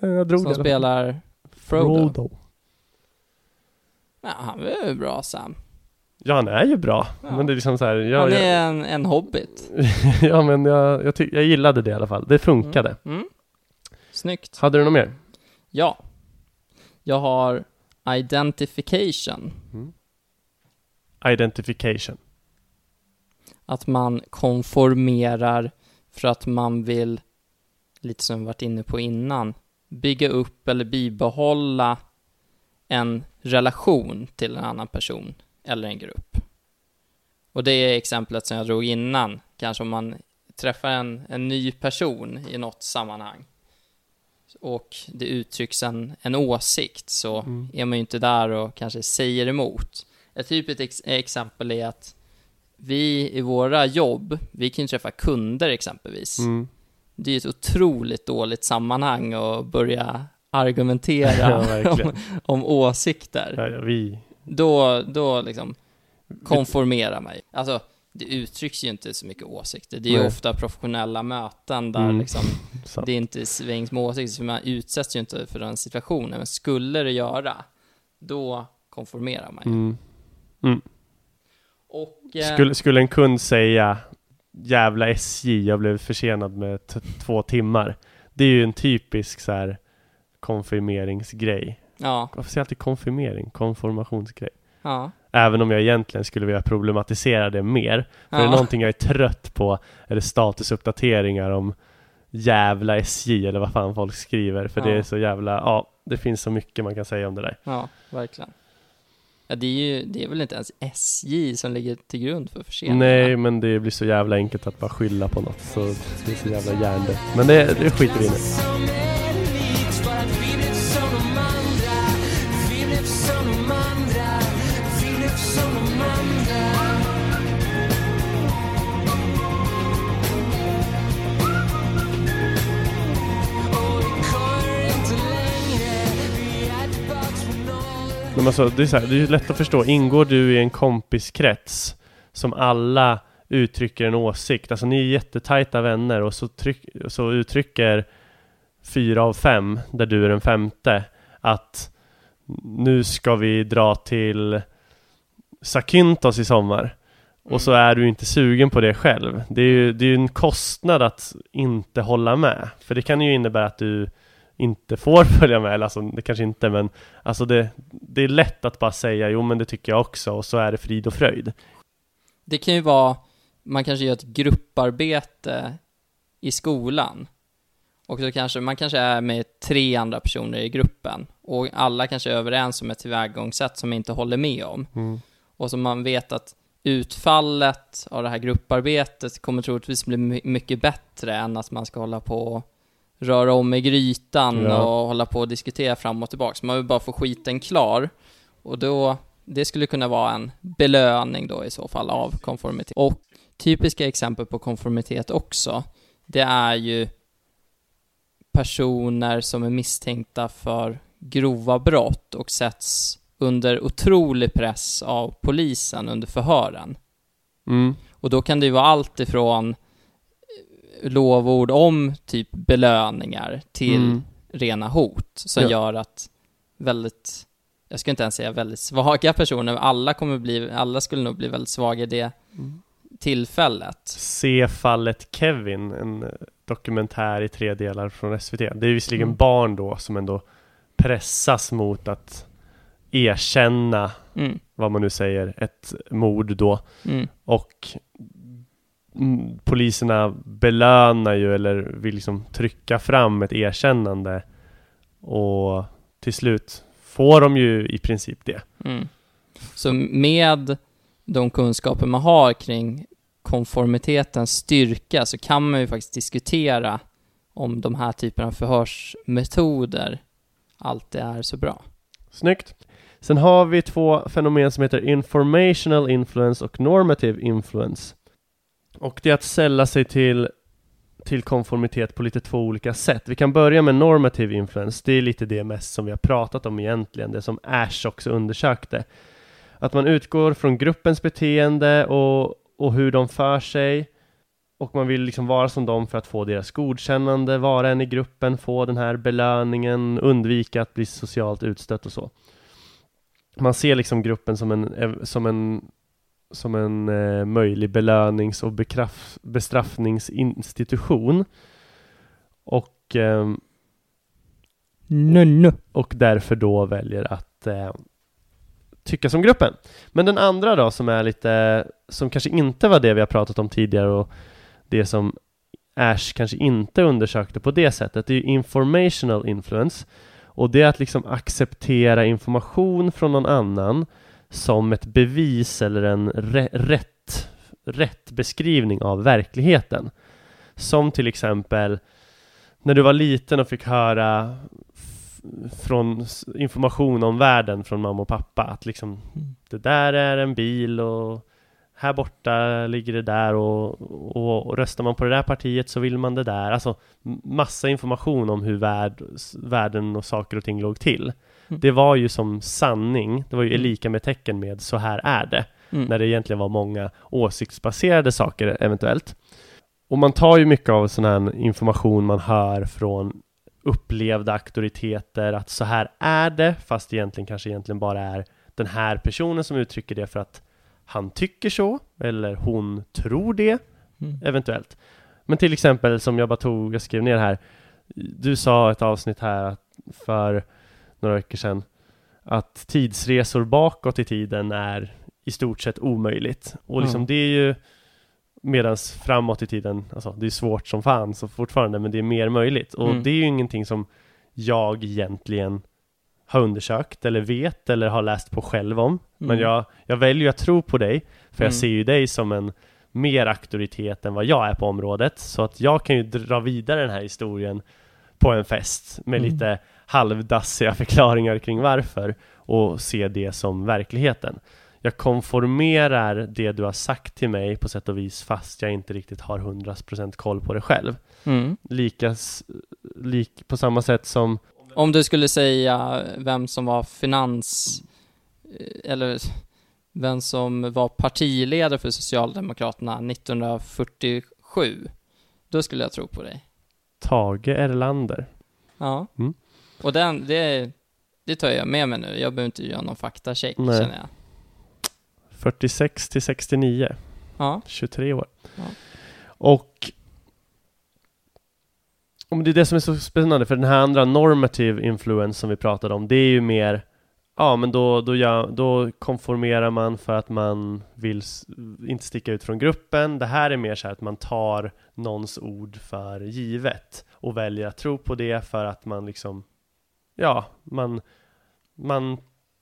Jag drog Som det. spelar Frodo. Frodo. Ja, han är ju bra Sam. Ja, han är ju bra. Ja. Men det är liksom så här, jag, Han jag, är en, en hobbit. ja men jag, jag, ty- jag gillade det i alla fall. Det funkade. Mm. Snyggt. Hade du något mer? Ja. Jag har identification. Identification. Att man konformerar för att man vill, lite som vi varit inne på innan, bygga upp eller bibehålla en relation till en annan person eller en grupp. Och det är exemplet som jag drog innan, kanske om man träffar en, en ny person i något sammanhang och det uttrycks en, en åsikt så är man ju inte där och kanske säger emot. Ett typiskt ex- exempel är att vi i våra jobb, vi kan ju träffa kunder exempelvis. Mm. Det är ett otroligt dåligt sammanhang att börja argumentera Ja, om, om åsikter. Ja, ja, vi... Då, då liksom konformera mig. Alltså, det uttrycks ju inte så mycket åsikter. Det är ju ofta professionella möten där Mm. liksom det är inte svängs med åsikter, så man utsätts ju inte för den situationen. Men skulle det göra, då konformerar man ju. Mm. Och, eh, Skulle, skulle en kund säga Jävla SJ, jag blev försenad med två timmar. Det är ju en typisk så här konfirmeringsgrej. ja, Varför säger jag alltid konfirmering? Konformationsgrej. ja, Även om jag egentligen skulle vilja problematisera det mer. För är det Ja. någonting jag är trött på är det statusuppdateringar om jävla SJ eller vad fan folk skriver. För det Ja. är så jävla, ja, det finns så mycket man kan säga om det där. ja, verkligen. Ja, det är ju, det är väl inte ens SJ som ligger till grund för förseningarna? Nej, men det blir så jävla enkelt att bara skylla på något. Så det är så jävla hjärndött. Men det, det skiter vi i nu. Men alltså, det är så här, det är ju lätt att förstå. Ingår du i en kompiskrets som alla uttrycker en åsikt, alltså ni är jättetajta vänner och så, tryck, så uttrycker fyra av fem, där du är den femte, att nu ska vi dra till Zakynthos i sommar. Och så är du inte sugen på det själv. Det är ju det är en kostnad att inte hålla med. För det kan ju innebära att du inte får följa med, eller alltså det kanske inte men Alltså det, det är lätt att bara säga jo men det tycker jag också och så är det frid och fröjd. Det kan ju vara, man kanske gör ett grupparbete i skolan. Och så kanske, man kanske är med tre andra personer i gruppen. Och alla kanske är överens om ett tillvägagångssätt som inte håller med om. Och så man vet att utfallet av det här grupparbetet kommer troligtvis bli my- mycket bättre än att man ska hålla på och röra om i grytan Ja. och hålla på och diskutera fram och tillbaka. Så man vill bara få skiten klar. Och då, det skulle kunna vara en belöning då i så fall av konformitet. Och typiska exempel på konformitet också, det är ju personer som är misstänkta för grova brott och sätts under otrolig press av polisen under förhören. Mm. Och då kan det ju vara allt ifrån lovord om typ belöningar till Mm. rena hot som Ja. gör att väldigt, jag ska inte ens säga väldigt svaga personer, alla kommer bli, alla skulle nog bli väldigt svaga i det tillfället. Se fallet Kevin, en eh, dokumentär i tre delar från SVT. Det är visserligen Mm. barn då som ändå pressas mot att erkänna, Mm, vad man nu säger, ett mord då. mm, Och mm, poliserna belönar ju eller vill liksom trycka fram ett erkännande. Och till slut får de ju i princip det. mm. Så med de kunskaper man har kring konformitetens styrka så kan man ju faktiskt diskutera om de här typerna av förhörsmetoder alltid är så bra. Snyggt. Sen har vi två fenomen som heter informational influence och normative influence. Och det är att sälla sig till, till konformitet på lite två olika sätt. Vi kan börja med normativ influens Det är lite det mest som vi har pratat om egentligen, det som Ash också undersökte. Att man utgår från gruppens beteende och, och hur de för sig och man vill liksom vara som dem för att få deras godkännande, vara en i gruppen, få den här belöningen, undvika att bli socialt utstött och så. Man ser liksom gruppen som en, som en, som en eh, möjlig belönings och bestraffningsinstitution. Och, eh, Nunnu. och därför då väljer att eh, tycka som gruppen. Men den andra då som är lite, som kanske inte var det vi har pratat om tidigare och det som Ash kanske inte undersökte på det sättet, det är ju informational influence. Och det är att liksom acceptera information från någon annan som ett bevis eller en rätt, rätt beskrivning av verkligheten. Som till exempel när du var liten och fick höra från information om världen från mamma och pappa att liksom det där är en bil och här borta ligger det där och, och, och, röstar man på det där partiet så vill man det där. Alltså massa information om hur värld, världen och saker och ting låg till. Det var ju som sanning, det var ju mm. lika med tecken med så här är det. Mm. När det egentligen var många åsiktsbaserade saker eventuellt. Och man tar ju mycket av sån här information man hör från upplevda auktoriteter att så här är det, fast egentligen kanske egentligen bara är den här personen som uttrycker det för att han tycker så, eller hon tror det, mm. eventuellt. Men till exempel som jag bara tog, jag skrev ner här, du sa ett avsnitt här för några veckor sedan att tidsresor bakåt i tiden är i stort sett omöjligt. Och liksom mm. det är ju medans framåt i tiden, alltså det är svårt som fan så fortfarande, men det är mer möjligt. Och mm. det är ju ingenting som jag egentligen har undersökt eller vet eller har läst på själv om. Mm. Men jag, jag väljer att tro på dig, för jag mm. ser ju dig som en mer auktoritet än vad jag är på området. Så att jag kan ju dra vidare den här historien på en fest med mm. lite halvdassiga förklaringar kring varför och se det som verkligheten. Jag konformerar det du har sagt till mig på sätt och vis fast jag inte riktigt har 100% koll på det själv. Mm. Lika, lik, på samma sätt som om du skulle säga vem som var finans, eller vem som var partiledare för Socialdemokraterna 1947, då skulle jag tro på dig. Tage Erlander. Ja. Mm. Och den, det, det tar jag med mig nu. Jag behöver inte göra någon faktacheck, känner jag. 46 till 69. Ja. 23 år. Ja. Och om det är det som är så spännande, för den här andra normative influence som vi pratade om, det är ju mer Ja, men då, då, ja, då konformerar man för att man vill inte sticka ut från gruppen. Det här är mer så att man tar någons ord för givet och väljer att tro på det för att man liksom, ja, man, man,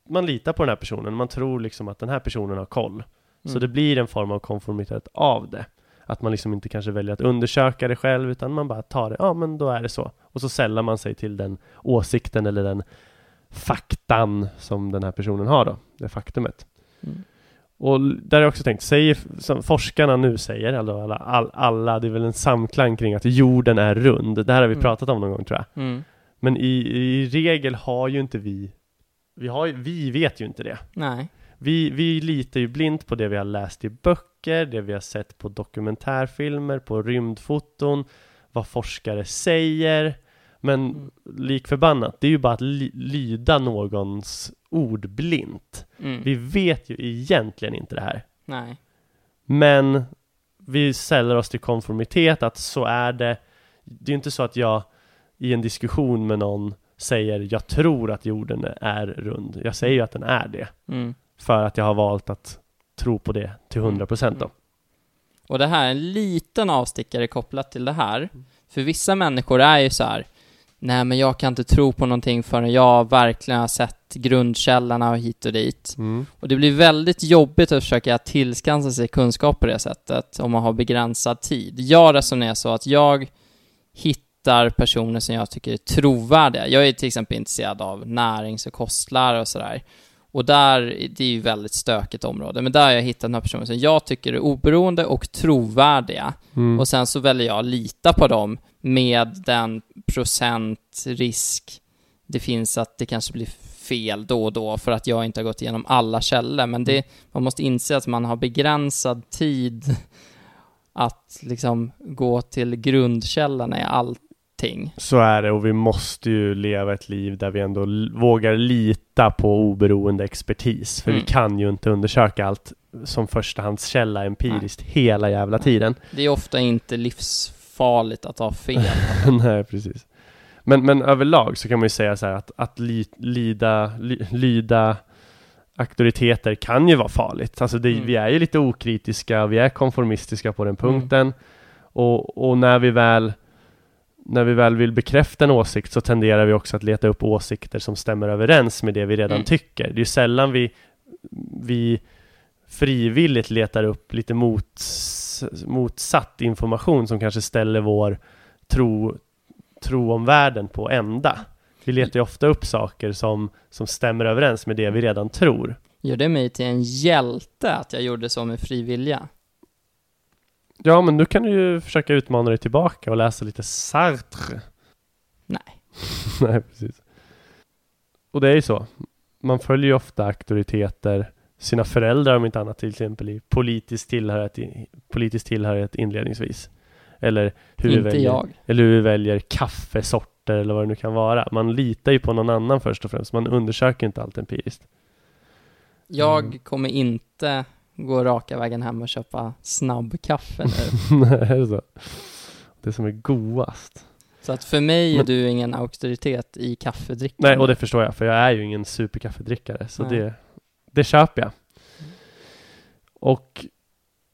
man litar på den här personen. Man tror liksom att den här personen har koll. Mm. Så det blir en form av konformitet av det. Att man liksom inte kanske väljer att undersöka det själv utan man bara tar det, ja men då är det så. Och så sällar man sig till den åsikten eller den faktan som den här personen har då, det faktumet. Mm. Och där har jag också tänkt, säger, som forskarna nu säger, alltså alla, alla, alla, det är väl en samklang kring att jorden är rund. Det här har vi mm. pratat om någon gång tror jag. Mm. Men i, i regel har ju inte vi, vi, har, vi vet ju inte det. Nej. Vi, vi litar ju blint på det vi har läst i böcker, det vi har sett på dokumentärfilmer, på rymdfoton, vad forskare säger. Men mm. lik förbannat, det är ju bara att ly lyda någons ord blint. Mm. Vi vet ju egentligen inte det här. Nej. Men vi säljer oss till konformitet, att så är det. Det är ju inte så att jag i en diskussion med någon säger jag tror att jorden är rund. Jag säger ju att den är det. Mm. För att jag har valt att tro på det till 100% mm. då. Mm. Och det här är en liten avstickare kopplat till det här. För vissa människor är ju så här, nej men jag kan inte tro på någonting förrän jag verkligen har sett grundkällorna och hit och dit. Mm. Och det blir väldigt jobbigt att försöka tillskansa sig kunskap på det sättet om man har begränsad tid. Jag resonerar så att jag hittar hittar personer som jag tycker är trovärdiga. Jag är till exempel intresserad av närings och kostlära och sådär. Och där, det är ju väldigt stökigt område, men där har jag hittat några personer som jag tycker är oberoende och trovärdiga. Mm. Och sen så väljer jag att lita på dem med den procent risk det finns att det kanske blir fel då och då för att jag inte har gått igenom alla källor. Men det, man måste inse att man har begränsad tid att liksom gå till grundkällan i allting. Så är det och vi måste ju leva ett liv där vi ändå vågar lita på oberoende expertis. För Mm. vi kan ju inte undersöka allt som förstahandskälla empiriskt hela jävla tiden. Det är ofta inte livsfarligt att ha fel. Nej, precis. Men, men överlag så kan man ju säga så här att, att li, lida, ly, lyda auktoriteter kan ju vara farligt. Alltså det, Mm. vi är ju lite okritiska, vi är konformistiska på den punkten. Och, och när vi väl när vi väl vill bekräfta en åsikt så tenderar vi också att leta upp åsikter som stämmer överens med det vi redan Mm. tycker. Det är ju sällan vi, vi frivilligt letar upp lite mots, motsatt information som kanske ställer vår tro, tro om världen på ända. Vi letar ju ofta upp saker som, som stämmer överens med det vi redan tror. Gör det mig till en hjälte att jag gjorde så med fri vilja? Ja, men nu kan du ju försöka utmana dig tillbaka och läsa lite Sartre. Nej. Nej, precis. Och det är ju så. Man följer ju ofta auktoriteter, sina föräldrar om inte annat, till exempel i politisk tillhörighet, i- politisk tillhörighet inledningsvis. Eller hur, vi inte väljer, jag. eller hur vi väljer kaffesorter eller vad det nu kan vara. Man litar ju på någon annan först och främst. Man undersöker inte allt empiriskt. Jag Mm. kommer inte gå raka vägen hem och köpa snabbkaffe nu. Nej, är det så? Det som är godast. Så att för mig är Men- du ingen auktoritet i kaffedrickande. Nej, och det förstår jag, för jag är ju ingen superkaffedrickare, så Nej. det, det köper jag. Och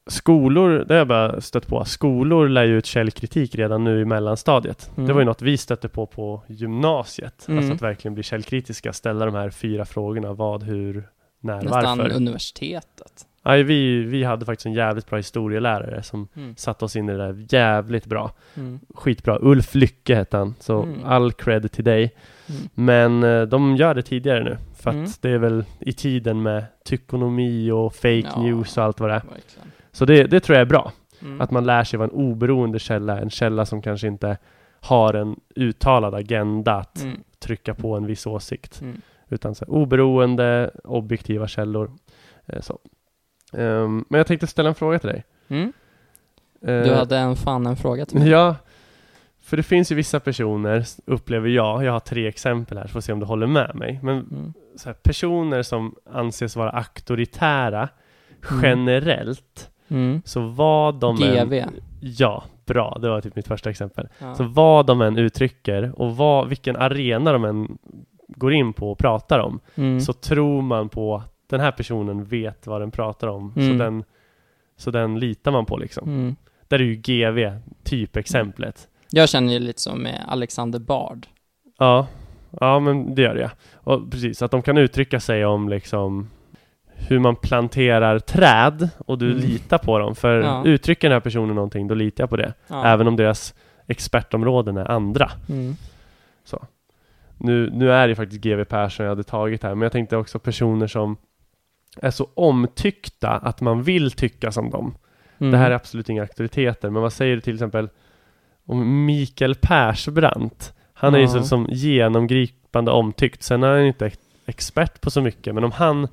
skolor, det har jag bara stött på, skolor lär ju ut källkritik redan nu i mellanstadiet. Mm. Det var ju något vi stötte på på gymnasiet, Mm. alltså att verkligen bli källkritiska, ställa de här fyra frågorna, vad, hur, när, Nästan varför. universitetet. Nej, vi, vi hade faktiskt en jävligt bra historielärare som Mm. satte oss in i det där jävligt bra. Mm. Skitbra. Ulf Lycke hette han, så Mm. all cred till dig. Mm. Men eh, de gör det tidigare nu, för att Mm. det är väl i tiden med tykonomi och fake Ja. news och allt vad det är. Verkligen. Så det, det tror jag är bra, Mm. att man lär sig vad en oberoende källa en källa som kanske inte har en uttalad agenda att trycka på en viss åsikt, utan så oberoende, objektiva källor. Eh, så. Ehm, men jag tänkte ställa en fråga till dig. Mm. Du Eh, hade en fan en fråga till mig. Ja, för det finns ju vissa personer, upplever jag, jag har tre exempel här, så får se om du håller med mig. Men Mm. här, personer som anses vara auktoritära Mm. generellt, Mm. så vad de GV. än... Ja, bra. Det var typ mitt första exempel. Ja. Så vad de än uttrycker och vad, vilken arena de än går in på och pratar om, Mm. så tror man på den här personen vet vad den pratar om. Så, Mm. den, så den litar man på liksom. Mm. Där är ju GV typexemplet. Jag känner ju lite som med Alexander Bard. Ja, ja men det gör det. Och precis, att de kan uttrycka sig om liksom hur man planterar träd och du Mm. litar på dem. För Ja. uttrycker den här personen någonting, då litar jag på det. Ja. Även om deras expertområden är andra. Mm. Nu, nu är det faktiskt GW Persson jag hade tagit här, men jag tänkte också personer som är så omtyckta att man vill tycka som dem. Mm. Det här är absolut inga auktoriteter, men vad säger du till exempel om Mikael Persbrandt? Han är ju Ja. så, som genomgripande omtyckt. Sen är han ju inte ex- expert på så mycket, men om han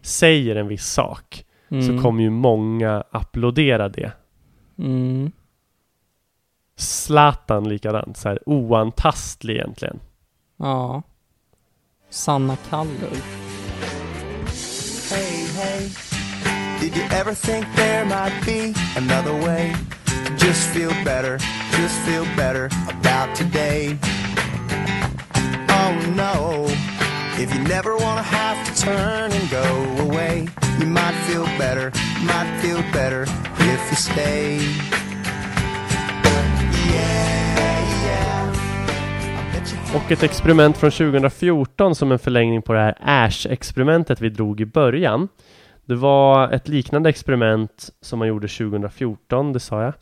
säger en viss sak mm. så kommer ju många applådera det. Mm. Zlatan likadant, så här oantastlig egentligen. Ja. Sanna Kallur. Hey, did you ever think there might be another way? Just feel better, just feel better about today. Oh no, if you never wanna have to turn and go away, you might feel better, might feel better if you stay. Och ett experiment från 2014 som en förlängning på det här Ash-experimentet vi drog i början. Det var ett liknande experiment som man gjorde 2014, det sa jag.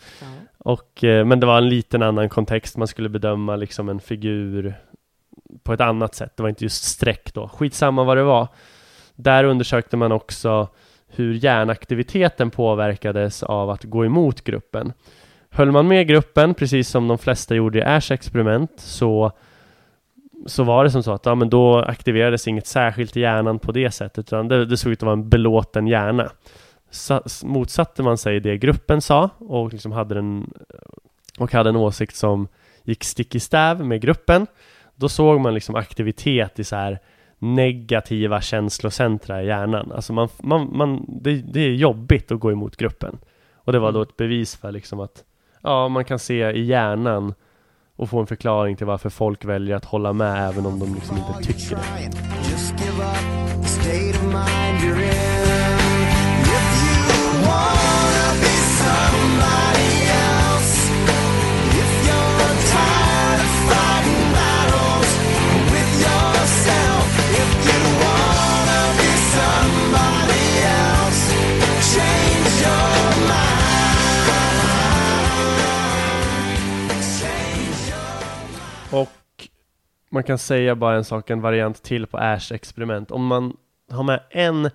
Och, eh, men det var en liten annan kontext, man skulle bedöma liksom en figur på ett annat sätt. Det var inte just streck då. Skitsamma vad det var. Där undersökte man också hur hjärnaktiviteten påverkades av att gå emot gruppen. Höll man med gruppen, precis som de flesta gjorde i Ash experiment, så, så var det som så att ja, men då aktiverades inget särskilt i hjärnan på det sättet, utan det, det såg ut att vara en belåten hjärna. Sa, motsatte man sig det gruppen sa och liksom hade en, och hade en åsikt som gick stick i stäv med gruppen, då såg man liksom aktivitet i så här negativa känslocentra i hjärnan. Alltså man, man, man, det, det är jobbigt att gå emot gruppen. Och det var då ett bevis för liksom att ja, man kan se i hjärnan och få en förklaring till varför folk väljer att hålla med även om de liksom inte tycker det. Och man kan säga bara en sak, en variant till på Ash experiment. Om man har med en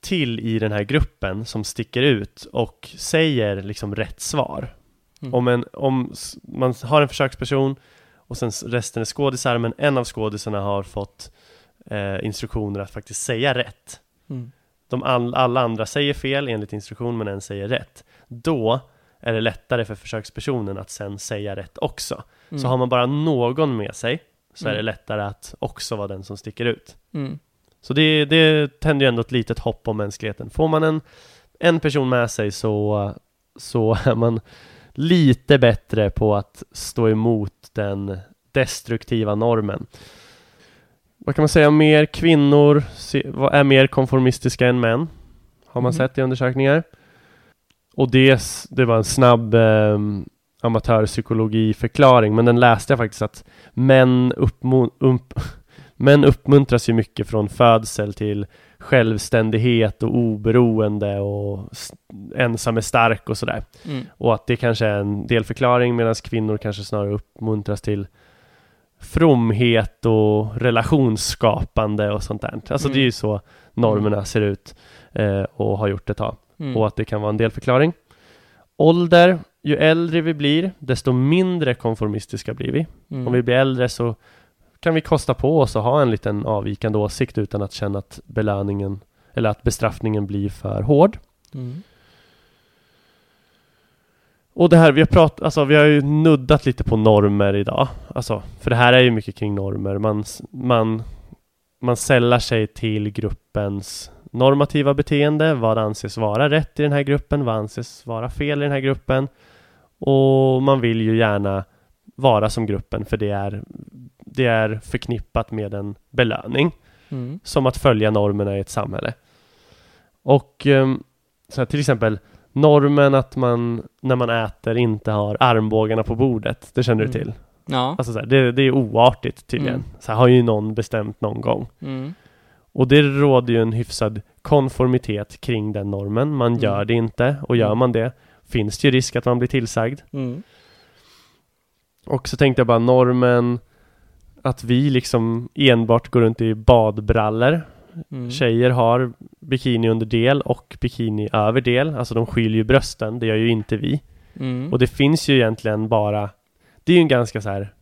till i den här gruppen som sticker ut och säger liksom rätt svar. Mm. Om, en, om man har en försöksperson och sen resten är skådisar, men en av skådisarna har fått eh, instruktioner att faktiskt säga rätt. Mm. De all, alla andra säger fel enligt instruktion, men en säger rätt. Då är det lättare för försökspersonen att sen säga rätt också. Mm. Så har man bara någon med sig så är Mm. det lättare att också vara den som sticker ut. Mm. Så det, det tänder ju ändå ett litet hopp om mänskligheten. Får man en, en person med sig så, så är man lite bättre på att stå emot den destruktiva normen. Vad kan man säga mer? Kvinnor är mer konformistiska än män. Har man Mhm. sett i undersökningar. Och det, det var en snabb eh, amatörpsykologiförklaring, men den läste jag faktiskt att män, ump- män uppmuntras ju mycket från födsel till självständighet och oberoende och ensam är stark och sådär. Mm. Och att det kanske är en delförklaring medan kvinnor kanske snarare uppmuntras till fromhet och relationsskapande och sånt där. Alltså Mm. det är ju så normerna ser ut eh, och har gjort ett tag. Mm. Och att det kan vara en delförklaring. Ålder, ju äldre vi blir, desto mindre konformistiska blir vi. Mm. Om vi blir äldre så kan vi kosta på oss att ha en liten avvikande åsikt utan att känna att belöningen eller att bestraffningen blir för hård. Mm. Och det här, vi har pratat, alltså vi har ju nuddat lite på normer idag. Alltså, för det här är ju mycket kring normer. Man, man, man sällar sig till gruppens normativa beteende. Vad anses vara rätt i den här gruppen? Vad anses vara fel i den här gruppen? Och man vill ju gärna vara som gruppen för det är, det är förknippat med en belöning. Mm. Som att följa normerna i ett samhälle. Och ehm, så här, till exempel normen att man när man äter inte har armbågarna på bordet. Det känner Mm. du till? Ja. Alltså så här, det, det är oartigt tydligen. Mm. Så här, har ju någon bestämt någon gång. Mm. Och det råder ju en hyfsad konformitet kring den normen. Man Mm. gör det inte och gör Mm. man det finns det ju risk att man blir tillsagd. Mm. Och så tänkte jag bara normen att vi liksom enbart går runt i badbrallor Mm. Tjejer har bikini under del och bikini över del. Alltså de skyller ju brösten, det gör ju inte vi. Mm. Och det finns ju egentligen bara Det är ju en ganska så här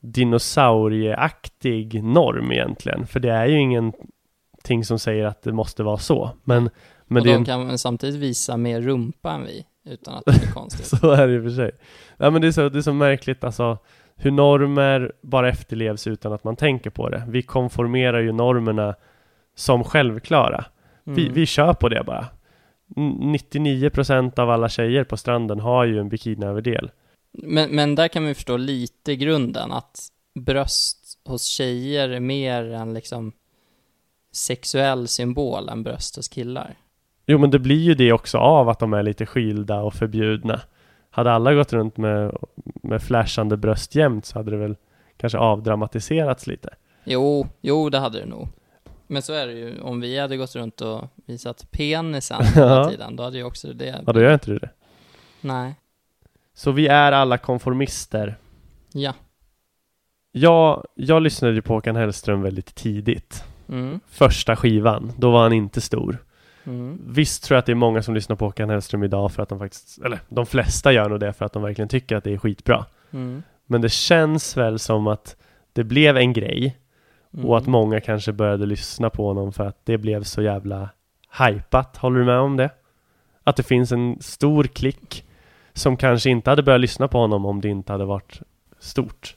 dinosaurieaktig norm egentligen. För det är ju ingenting som säger att det måste vara så. Men, men och de en, kan samtidigt visa mer rumpa än vi, utan att det blir konstigt. så är det i och för sig. Ja men det är så, det är så märkligt alltså hur normer bara efterlevs utan att man tänker på det. Vi konformerar ju normerna som självklara. Vi, Mm. vi kör på det bara. N- 99% av alla tjejer på stranden har ju en bikiniöverdel. Men, men där kan vi förstå lite grunden, att bröst hos tjejer är mer en liksom sexuell symbol än bröst hos killar. Jo men det blir ju det också av att de är lite skilda och förbjudna. Hade alla gått runt med, med flashande bröst jämt så hade det väl kanske avdramatiserats lite. Jo, jo det hade det nog. Men så är det ju, om vi hade gått runt och visat penisen hela tiden, då hade ju också det... Ja då gör inte du det. Nej. Så vi är alla konformister. Ja. Jag, jag lyssnade ju på Håkan Hellström väldigt tidigt. Mm. Första skivan, då var han inte stor. Mm. Visst tror jag att det är många som lyssnar på Håkan Hellström idag för att de faktiskt, eller de flesta gör nog det för att de verkligen tycker att det är skitbra. Mm. Men det känns väl som att det blev en grej och att Mm. många kanske började lyssna på honom för att det blev så jävla hypat. Håller du med om det? Att det finns en stor klick som kanske inte hade börjat lyssna på honom om det inte hade varit stort.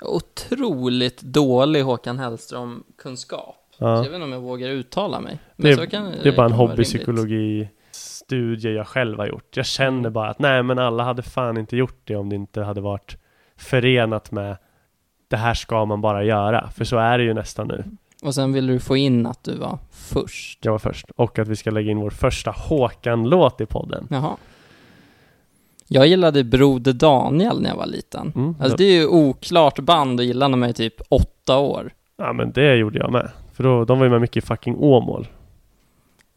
Otroligt dålig Håkan Hellström-kunskap. Så Ja. jag vet inte om jag vågar uttala mig. Men Det, så kan, det är bara en kan vara hobbypsykologi-studie jag själv har gjort. Jag känner Mm. bara att nej, men alla hade fan inte gjort det om det inte hade varit förenat med det här ska man bara göra. För så är det ju nästan nu. rimligt. Och sen ville du få in att du var först. Jag var först. Och att vi ska lägga in vår första Håkan-låt i podden. Jaha. Jag gillade Broder Daniel när jag var liten. Mm. Alltså det är ju oklart band och gillade när man är typ åtta år. Ja men det gjorde jag med. För då, de var ju med mycket i fucking Åmål.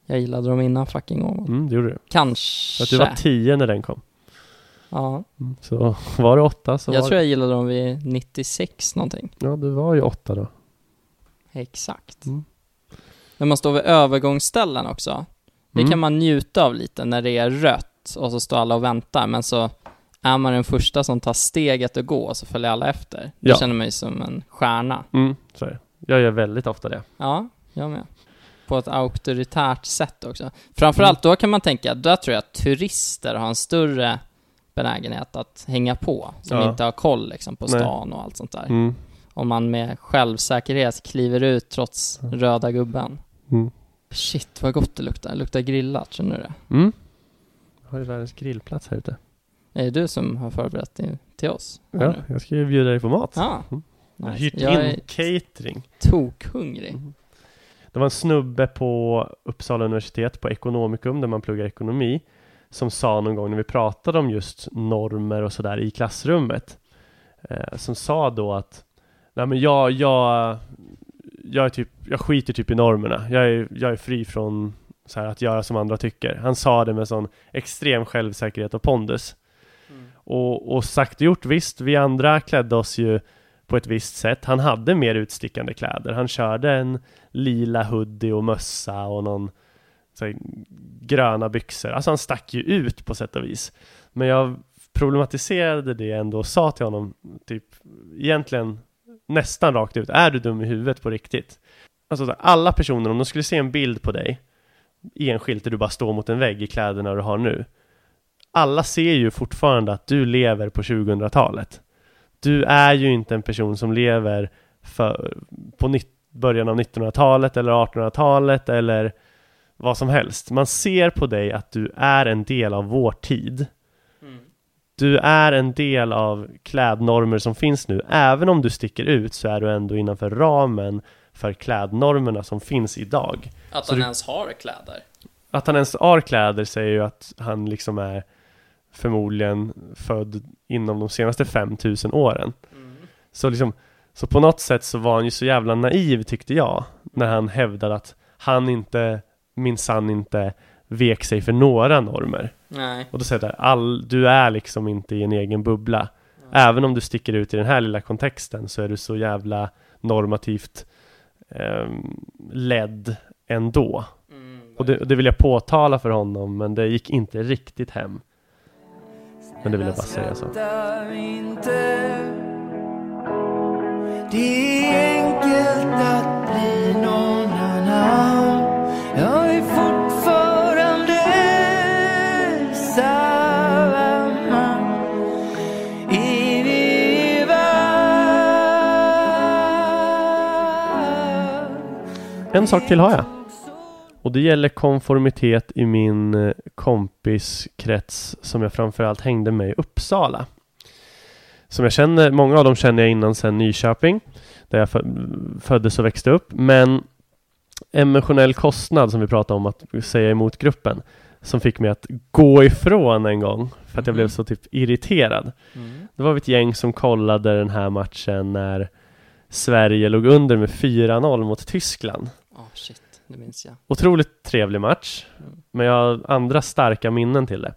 Jag gillade dem innan fucking Åmål. Mm, det gjorde du. För Kanske. att du var tio när den kom. ja. Mm. Så var det åtta så Jag var tror jag gillade dem vid 96 någonting. Ja, du var ju åtta då. Exakt. Mm. När man står vid övergångsställen också. Det Mm. kan man njuta av lite när det är rött och så står alla och väntar. Men så är man den första som tar steget och går och så följer alla efter. Då Ja. känner man ju som en stjärna. Mm, så är det. Jag gör väldigt ofta det. Ja, jag med. På ett auktoritärt sätt också. Framförallt då kan man tänka, där tror jag att turister har en större benägenhet att hänga på, som Ja. inte har koll liksom på Nej. stan och allt sånt där. Mm. Om man med självsäkerhet kliver ut trots röda gubben. Mm. Shit vad gott det luktar, det luktar grillat, känner du det? Mm. Jag har ju världens grillplats här ute. Är det du som har förberett det till oss? Ja, nu? jag ska ju bjuda dig på mat. Ja. Mm. Nice. hyrt Jag in catering. tokhungrig. Det var en snubbe på Uppsala universitet på Ekonomikum där man pluggar ekonomi som sa någon gång när vi pratade om just normer och sådär i klassrummet eh, som sa då att Nej men jag, jag, jag är typ, jag skiter typ i normerna. Jag är, jag är fri från så här, att göra som andra tycker. Han sa det med sån extrem självsäkerhet och pondus. Och, och sagt och gjort, visst, vi andra klädde oss ju på ett visst sätt. Han hade mer utstickande kläder. Han körde en lila hoodie och mössa och någon så här, gröna byxor. Alltså han stack ju ut på sätt och vis. Men jag problematiserade det ändå och sa till honom typ egentligen nästan rakt ut. Är du dum i huvudet på riktigt? Alltså här, alla personer, om de skulle se en bild på dig enskilt där du bara står mot en vägg i kläderna du har nu. Alla ser ju fortfarande att du lever på 2000-talet. Du är ju inte en person som lever för, på början av 1900-talet eller 1800-talet eller vad som helst. Man ser på dig att du är en del av vår tid. Du är en del av klädnormer som finns nu. Även om du sticker ut så är du ändå innanför ramen för klädnormerna som finns idag. Att Så han du- ens har kläder. Att han ens har kläder säger ju att han liksom är förmodligen född inom de senaste 5000 åren. Så liksom, så på något sätt så var han ju så jävla naiv tyckte jag, när han hävdade att han inte, minsann inte vek sig för några normer. Nej. Och då säger jag där, all, du är liksom inte i en egen bubbla. Även om du sticker ut i den här lilla kontexten så är du så jävla normativt ehm, ledd ändå. Och det, det vill jag påtala för honom, men det gick inte riktigt hem. Men det vill jag bara säga så. Det är enkelt att bli någon annan Jag är fortfarande samma eviga En sak till har jag. Och det gäller konformitet i min eh, kompiskrets som jag framförallt hängde med i Uppsala. Som jag känner, många av dem känner jag innan sen Nyköping, där jag fö- föddes och växte upp. Men emotionell kostnad som vi pratade om att säga emot gruppen, som fick mig att gå ifrån en gång för att jag blev Mhm. så typ irriterad. Mm. Det var ett gäng som kollade den här matchen när Sverige låg under med 4-0 mot Tyskland. Shit, det minns jag. Otroligt trevlig match, Mm. men jag har andra starka minnen till det.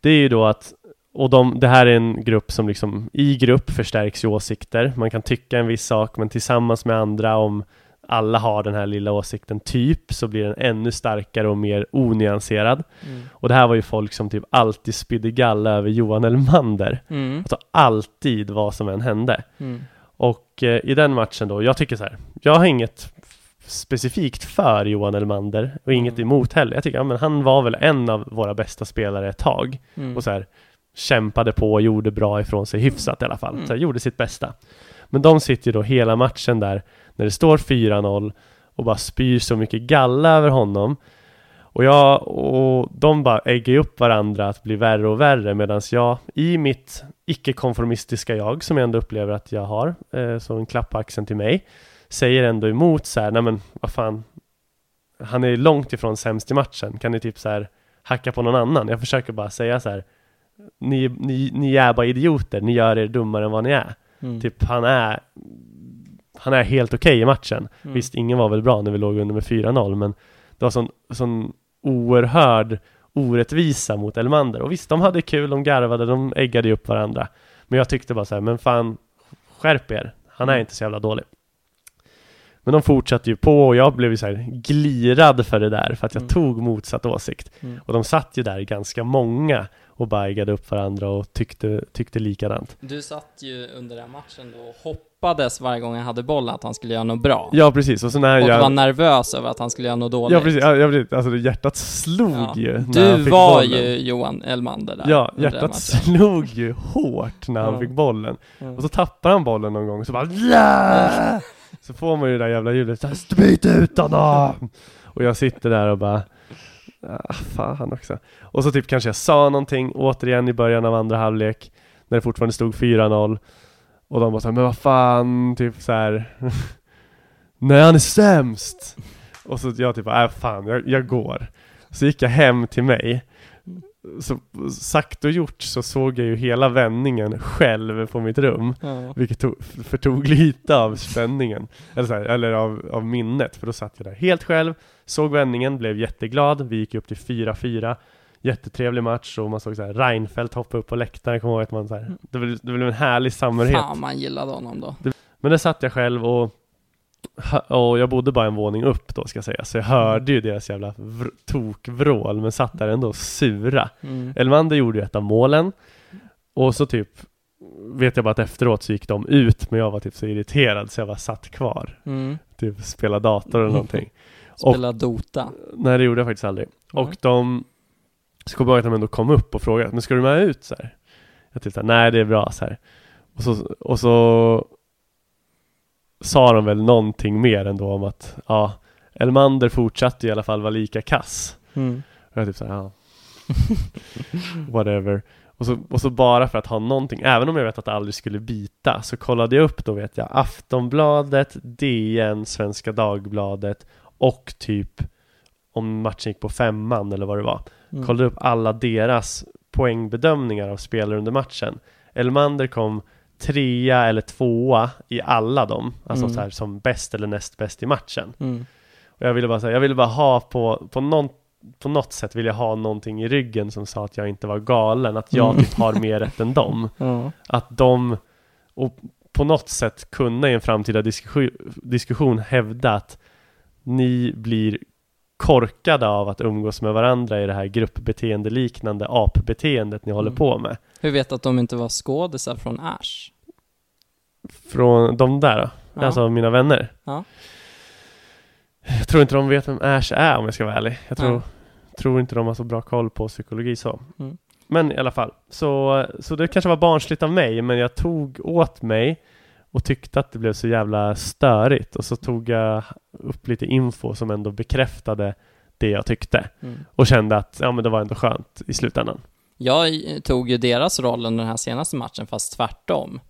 Det är ju då att och de, det här är en grupp som liksom, i grupp förstärks ju åsikter. Man kan tycka en viss sak, men tillsammans med andra om alla har den här lilla åsikten typ, så blir den ännu starkare och mer onyanserad. Mm. Och det här var ju folk som typ alltid spydde galla över Johan Elmander. Mm. Alltså alltid vad som än hände. Mm. Och eh, i den matchen då, jag tycker så här, jag har inget specifikt för Johan Elmander och inget Mm. emot heller. Jag tycker, ja, men han var väl en av våra bästa spelare ett tag Mm. och så här kämpade på och gjorde bra ifrån sig hyfsat i alla fall. Mm. Så här, gjorde sitt bästa. Men de sitter ju då hela matchen där när det står 4-0 och bara spyr så mycket galla över honom. Och jag och de bara äggar ju upp varandra att bli värre och värre medan jag i mitt icke-konformistiska jag som jag ändå upplever att jag har, eh, så en klapp på axeln till mig, säger ändå emot så här, nej men vad fan, han är långt ifrån sämst i matchen, kan ni typ så här hacka på någon annan? Jag försöker bara säga så här, ni, ni, ni är bara idioter, ni gör er dummare än vad ni är. Mm. Typ han är Han är helt okej i matchen. Mm. Visst, ingen var väl bra när vi låg under med 4-0 men Det var sån, sån oerhörd orättvisa mot Elmander. Och visst, de hade kul, de garvade, de äggade upp varandra. Men jag tyckte bara så här, men fan skärp er. Han är Mm. inte så jävla dålig. Men de fortsatte ju på och jag blev ju så här glirad för det där för att jag Mm. tog motsatt åsikt. Mm. Och de satt ju där ganska många och bara eggade upp varandra och tyckte, tyckte likadant. Du satt ju under den matchen då och hoppades varje gång han hade bollen att han skulle göra något bra. Ja precis, och så när och jag... var nervös över att han skulle göra något dåligt. Ja precis, ja, ja, precis. alltså hjärtat slog Ja. ju när han Du fick var bollen. ju Johan Elmander där. Ja, hjärtat slog ju hårt när han Ja. fick bollen. Och så tappar han bollen någon gång och så bara ja! Så får man ju det där jävla ljudet såhär, byt ut honom! Och jag sitter där och bara ah, fan också. Och så typ kanske jag sa någonting återigen i början av andra halvlek när det fortfarande stod 4-0 och de bara såhär, men vad fan, typ så här. Nej han är sämst! Och så jag typ bara, äh fan, jag, jag går. Så gick jag hem till mig så sagt och gjort så såg jag ju hela vändningen själv på mitt rum. Ja. Vilket tog, förtog lite av spänningen. Eller, så här, eller av, av minnet. För då satt jag där helt själv, såg vändningen, blev jätteglad. Vi gick upp till 4-4. Jättetrevlig match och man såg så här Reinfeldt hoppa upp på läktaren. Kommer ihåg att man så här, det, blev, det blev en härlig samhörighet. Fan man gillade honom då. Men där satt jag själv och och jag bodde bara en våning upp då ska jag säga, så jag hörde ju deras jävla vr- tokvrål, men satt där ändå sura. Mm. Elmander gjorde ju ett av målen Och så typ Vet jag bara att efteråt så gick de ut Men jag var typ så irriterad så jag bara satt kvar Mm. Typ spela dator eller någonting Och- Spela Dota. Nej det gjorde jag faktiskt aldrig Och Nej. de Så kommer jag ihåg att de ändå kom upp och frågade Men ska du med ut så här? Jag tyckte nej det är bra så här. Och så, och så Sa de väl någonting mer ändå om att Ja Elmander fortsatte i alla fall vara lika kass. Mm. och jag typ såhär, ja. Whatever. Och så, och så bara för att ha någonting, även om jag vet att det aldrig skulle bita Så kollade jag upp då vet jag Aftonbladet, DN, Svenska Dagbladet Och typ Om matchen gick på femman eller vad det var. Mm. Kollade upp alla deras poängbedömningar av spelare under matchen. Elmander kom trea eller tvåa i alla dem Alltså Mm. så här som bäst eller näst bäst i matchen Mm. och jag ville bara säga, jag ville bara ha på, på någon på något sätt vill jag ha någonting i ryggen som sa att jag inte var galen, att jag Mm. typ har mer rätt än dem. Ja. Att de, och på något sätt kunna i en framtida diskussion, diskussion hävda att ni blir korkade av att umgås med varandra i det här gruppbeteendeliknande apbeteendet ni håller Mm. på med. Hur vet du att de inte var skådisar från Ash? Från de där då? Ja. Alltså mina vänner? Ja. Jag tror inte de vet vem Ash är om jag ska vara ärlig. Jag tror, tror inte de har så bra koll på psykologi så. Mm. Men i alla fall, så, så det kanske var barnsligt av mig, men jag tog åt mig och tyckte att det blev så jävla störigt och så tog jag upp lite info som ändå bekräftade det jag tyckte Mm. och kände att ja men det var ändå skönt i slutändan. Jag tog ju deras roll under den här senaste matchen, fast tvärtom.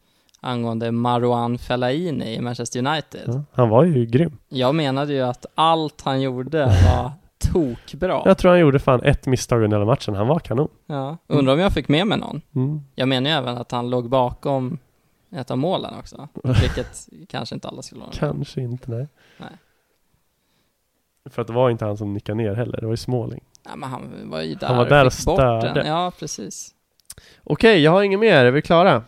Angående Marouane Fellaini i Manchester United. Ja, han var ju grym. Jag menade ju att allt han gjorde var tokbra. Jag tror han gjorde fan ett misstag under hela matchen, han var kanon. Ja. Undrar om jag fick med mig någon. Mm. Jag menar ju även att han låg bakom ett av målen också. Vilket kanske inte alla skulle ha. Kanske inte, nej. Nej. För att det var inte han som nickade ner heller, det var ju Småling. Ja, men han var ju där Han var där och fick bort den. Ja, precis. Okej, jag har inget mer. Är vi klara?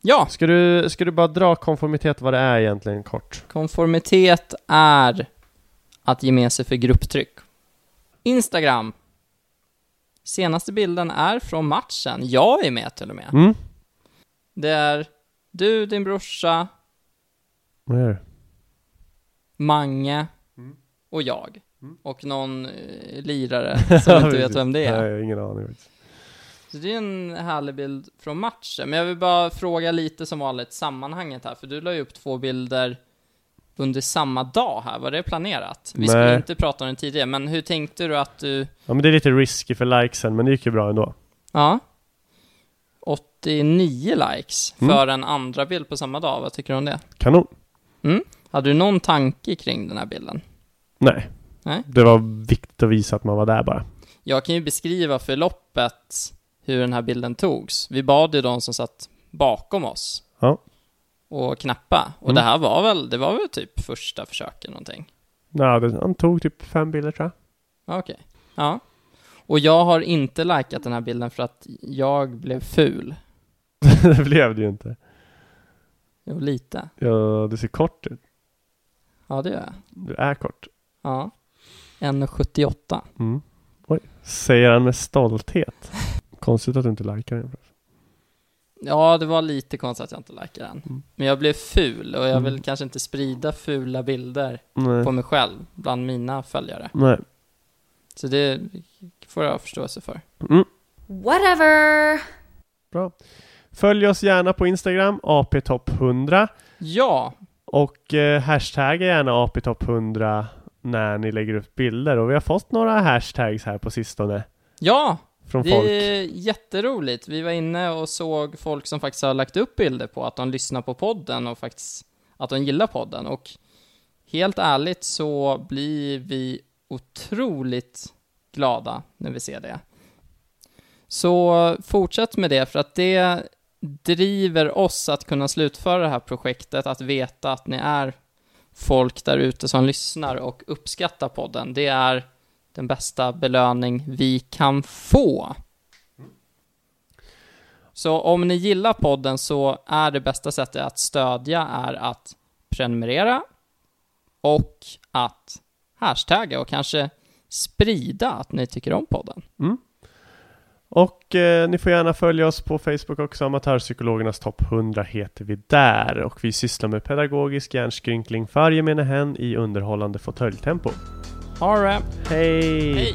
Ja, Ska du, ska du bara dra konformitet vad det är egentligen kort? konformitet är att ge med sig för grupptryck. Instagram. Senaste bilden är från matchen. Jag är med till och med. Mm? Det är du, din brorsa, Vad är det? Mange Mm. och jag. Och någon eh, lirare som inte vet vem det är. Nej, ingen aning. faktiskt. Så det är en härlig bild från matchen. Men jag vill bara fråga lite som vanligt sammanhanget här, för du la ju upp två bilder under samma dag här. Var det planerat? Vi skulle Nej. inte prata om det tidigare, men hur tänkte du att du... Ja, men det är lite risky för likesen, men det gick ju bra ändå. Ja. 89 likes Mm. för en andra bild på samma dag. Vad tycker du om det? Kanon. Hade du någon tanke kring den här bilden? Nej. Nej. Det var viktigt att visa att man var där bara. Jag kan ju beskriva förloppet hur den här bilden togs. Vi bad ju de som satt bakom oss Ja. och knappa. Och Mm. det här var väl, det var väl typ första försöket någonting? Ja, det, han tog typ fem bilder tror jag. Ja, Okej. Ja. Och jag har inte likat den här bilden för att jag blev ful. det blev det ju inte. Jo, lite. Ja, du ser kort ut. Ja, det gör jag. Du är kort. Ja. 1,78. Mm. Oj. Säger han med stolthet. Konstigt att du inte likar den. Ja, det var lite konstigt att jag inte likade den. Mm. Men jag blev ful och jag Mm. vill kanske inte sprida fula bilder Nej. på mig själv bland mina följare. Nej. Så det får jag förståelse för. Mm. Whatever. Bra. Följ oss gärna på Instagram, aptop100. Ja, Och eh, hashtagga gärna aptop100 när ni lägger upp bilder. Och vi har fått några hashtags här på sistone. ja, Från det folk. är jätteroligt. Vi var inne och såg folk som faktiskt har lagt upp bilder på att de lyssnar på podden och faktiskt att de gillar podden. Och helt ärligt så blir vi otroligt glada när vi ser det. Så fortsätt med det för att det driver oss att kunna slutföra det här projektet, att veta att ni är folk där ute som lyssnar och uppskattar podden. Det är den bästa belöning vi kan få. Så om ni gillar podden så är det bästa sättet att stödja är att prenumerera och att hashtagga och kanske sprida att ni tycker om podden. Mm. Och eh, ni får gärna följa oss på Facebook också. Amatörpsykologernas topp 100 heter vi där. Och vi sysslar med pedagogisk hjärnskrynkling för gemene hen i underhållande fåtöljtempo. Ha det! Hej! Hej!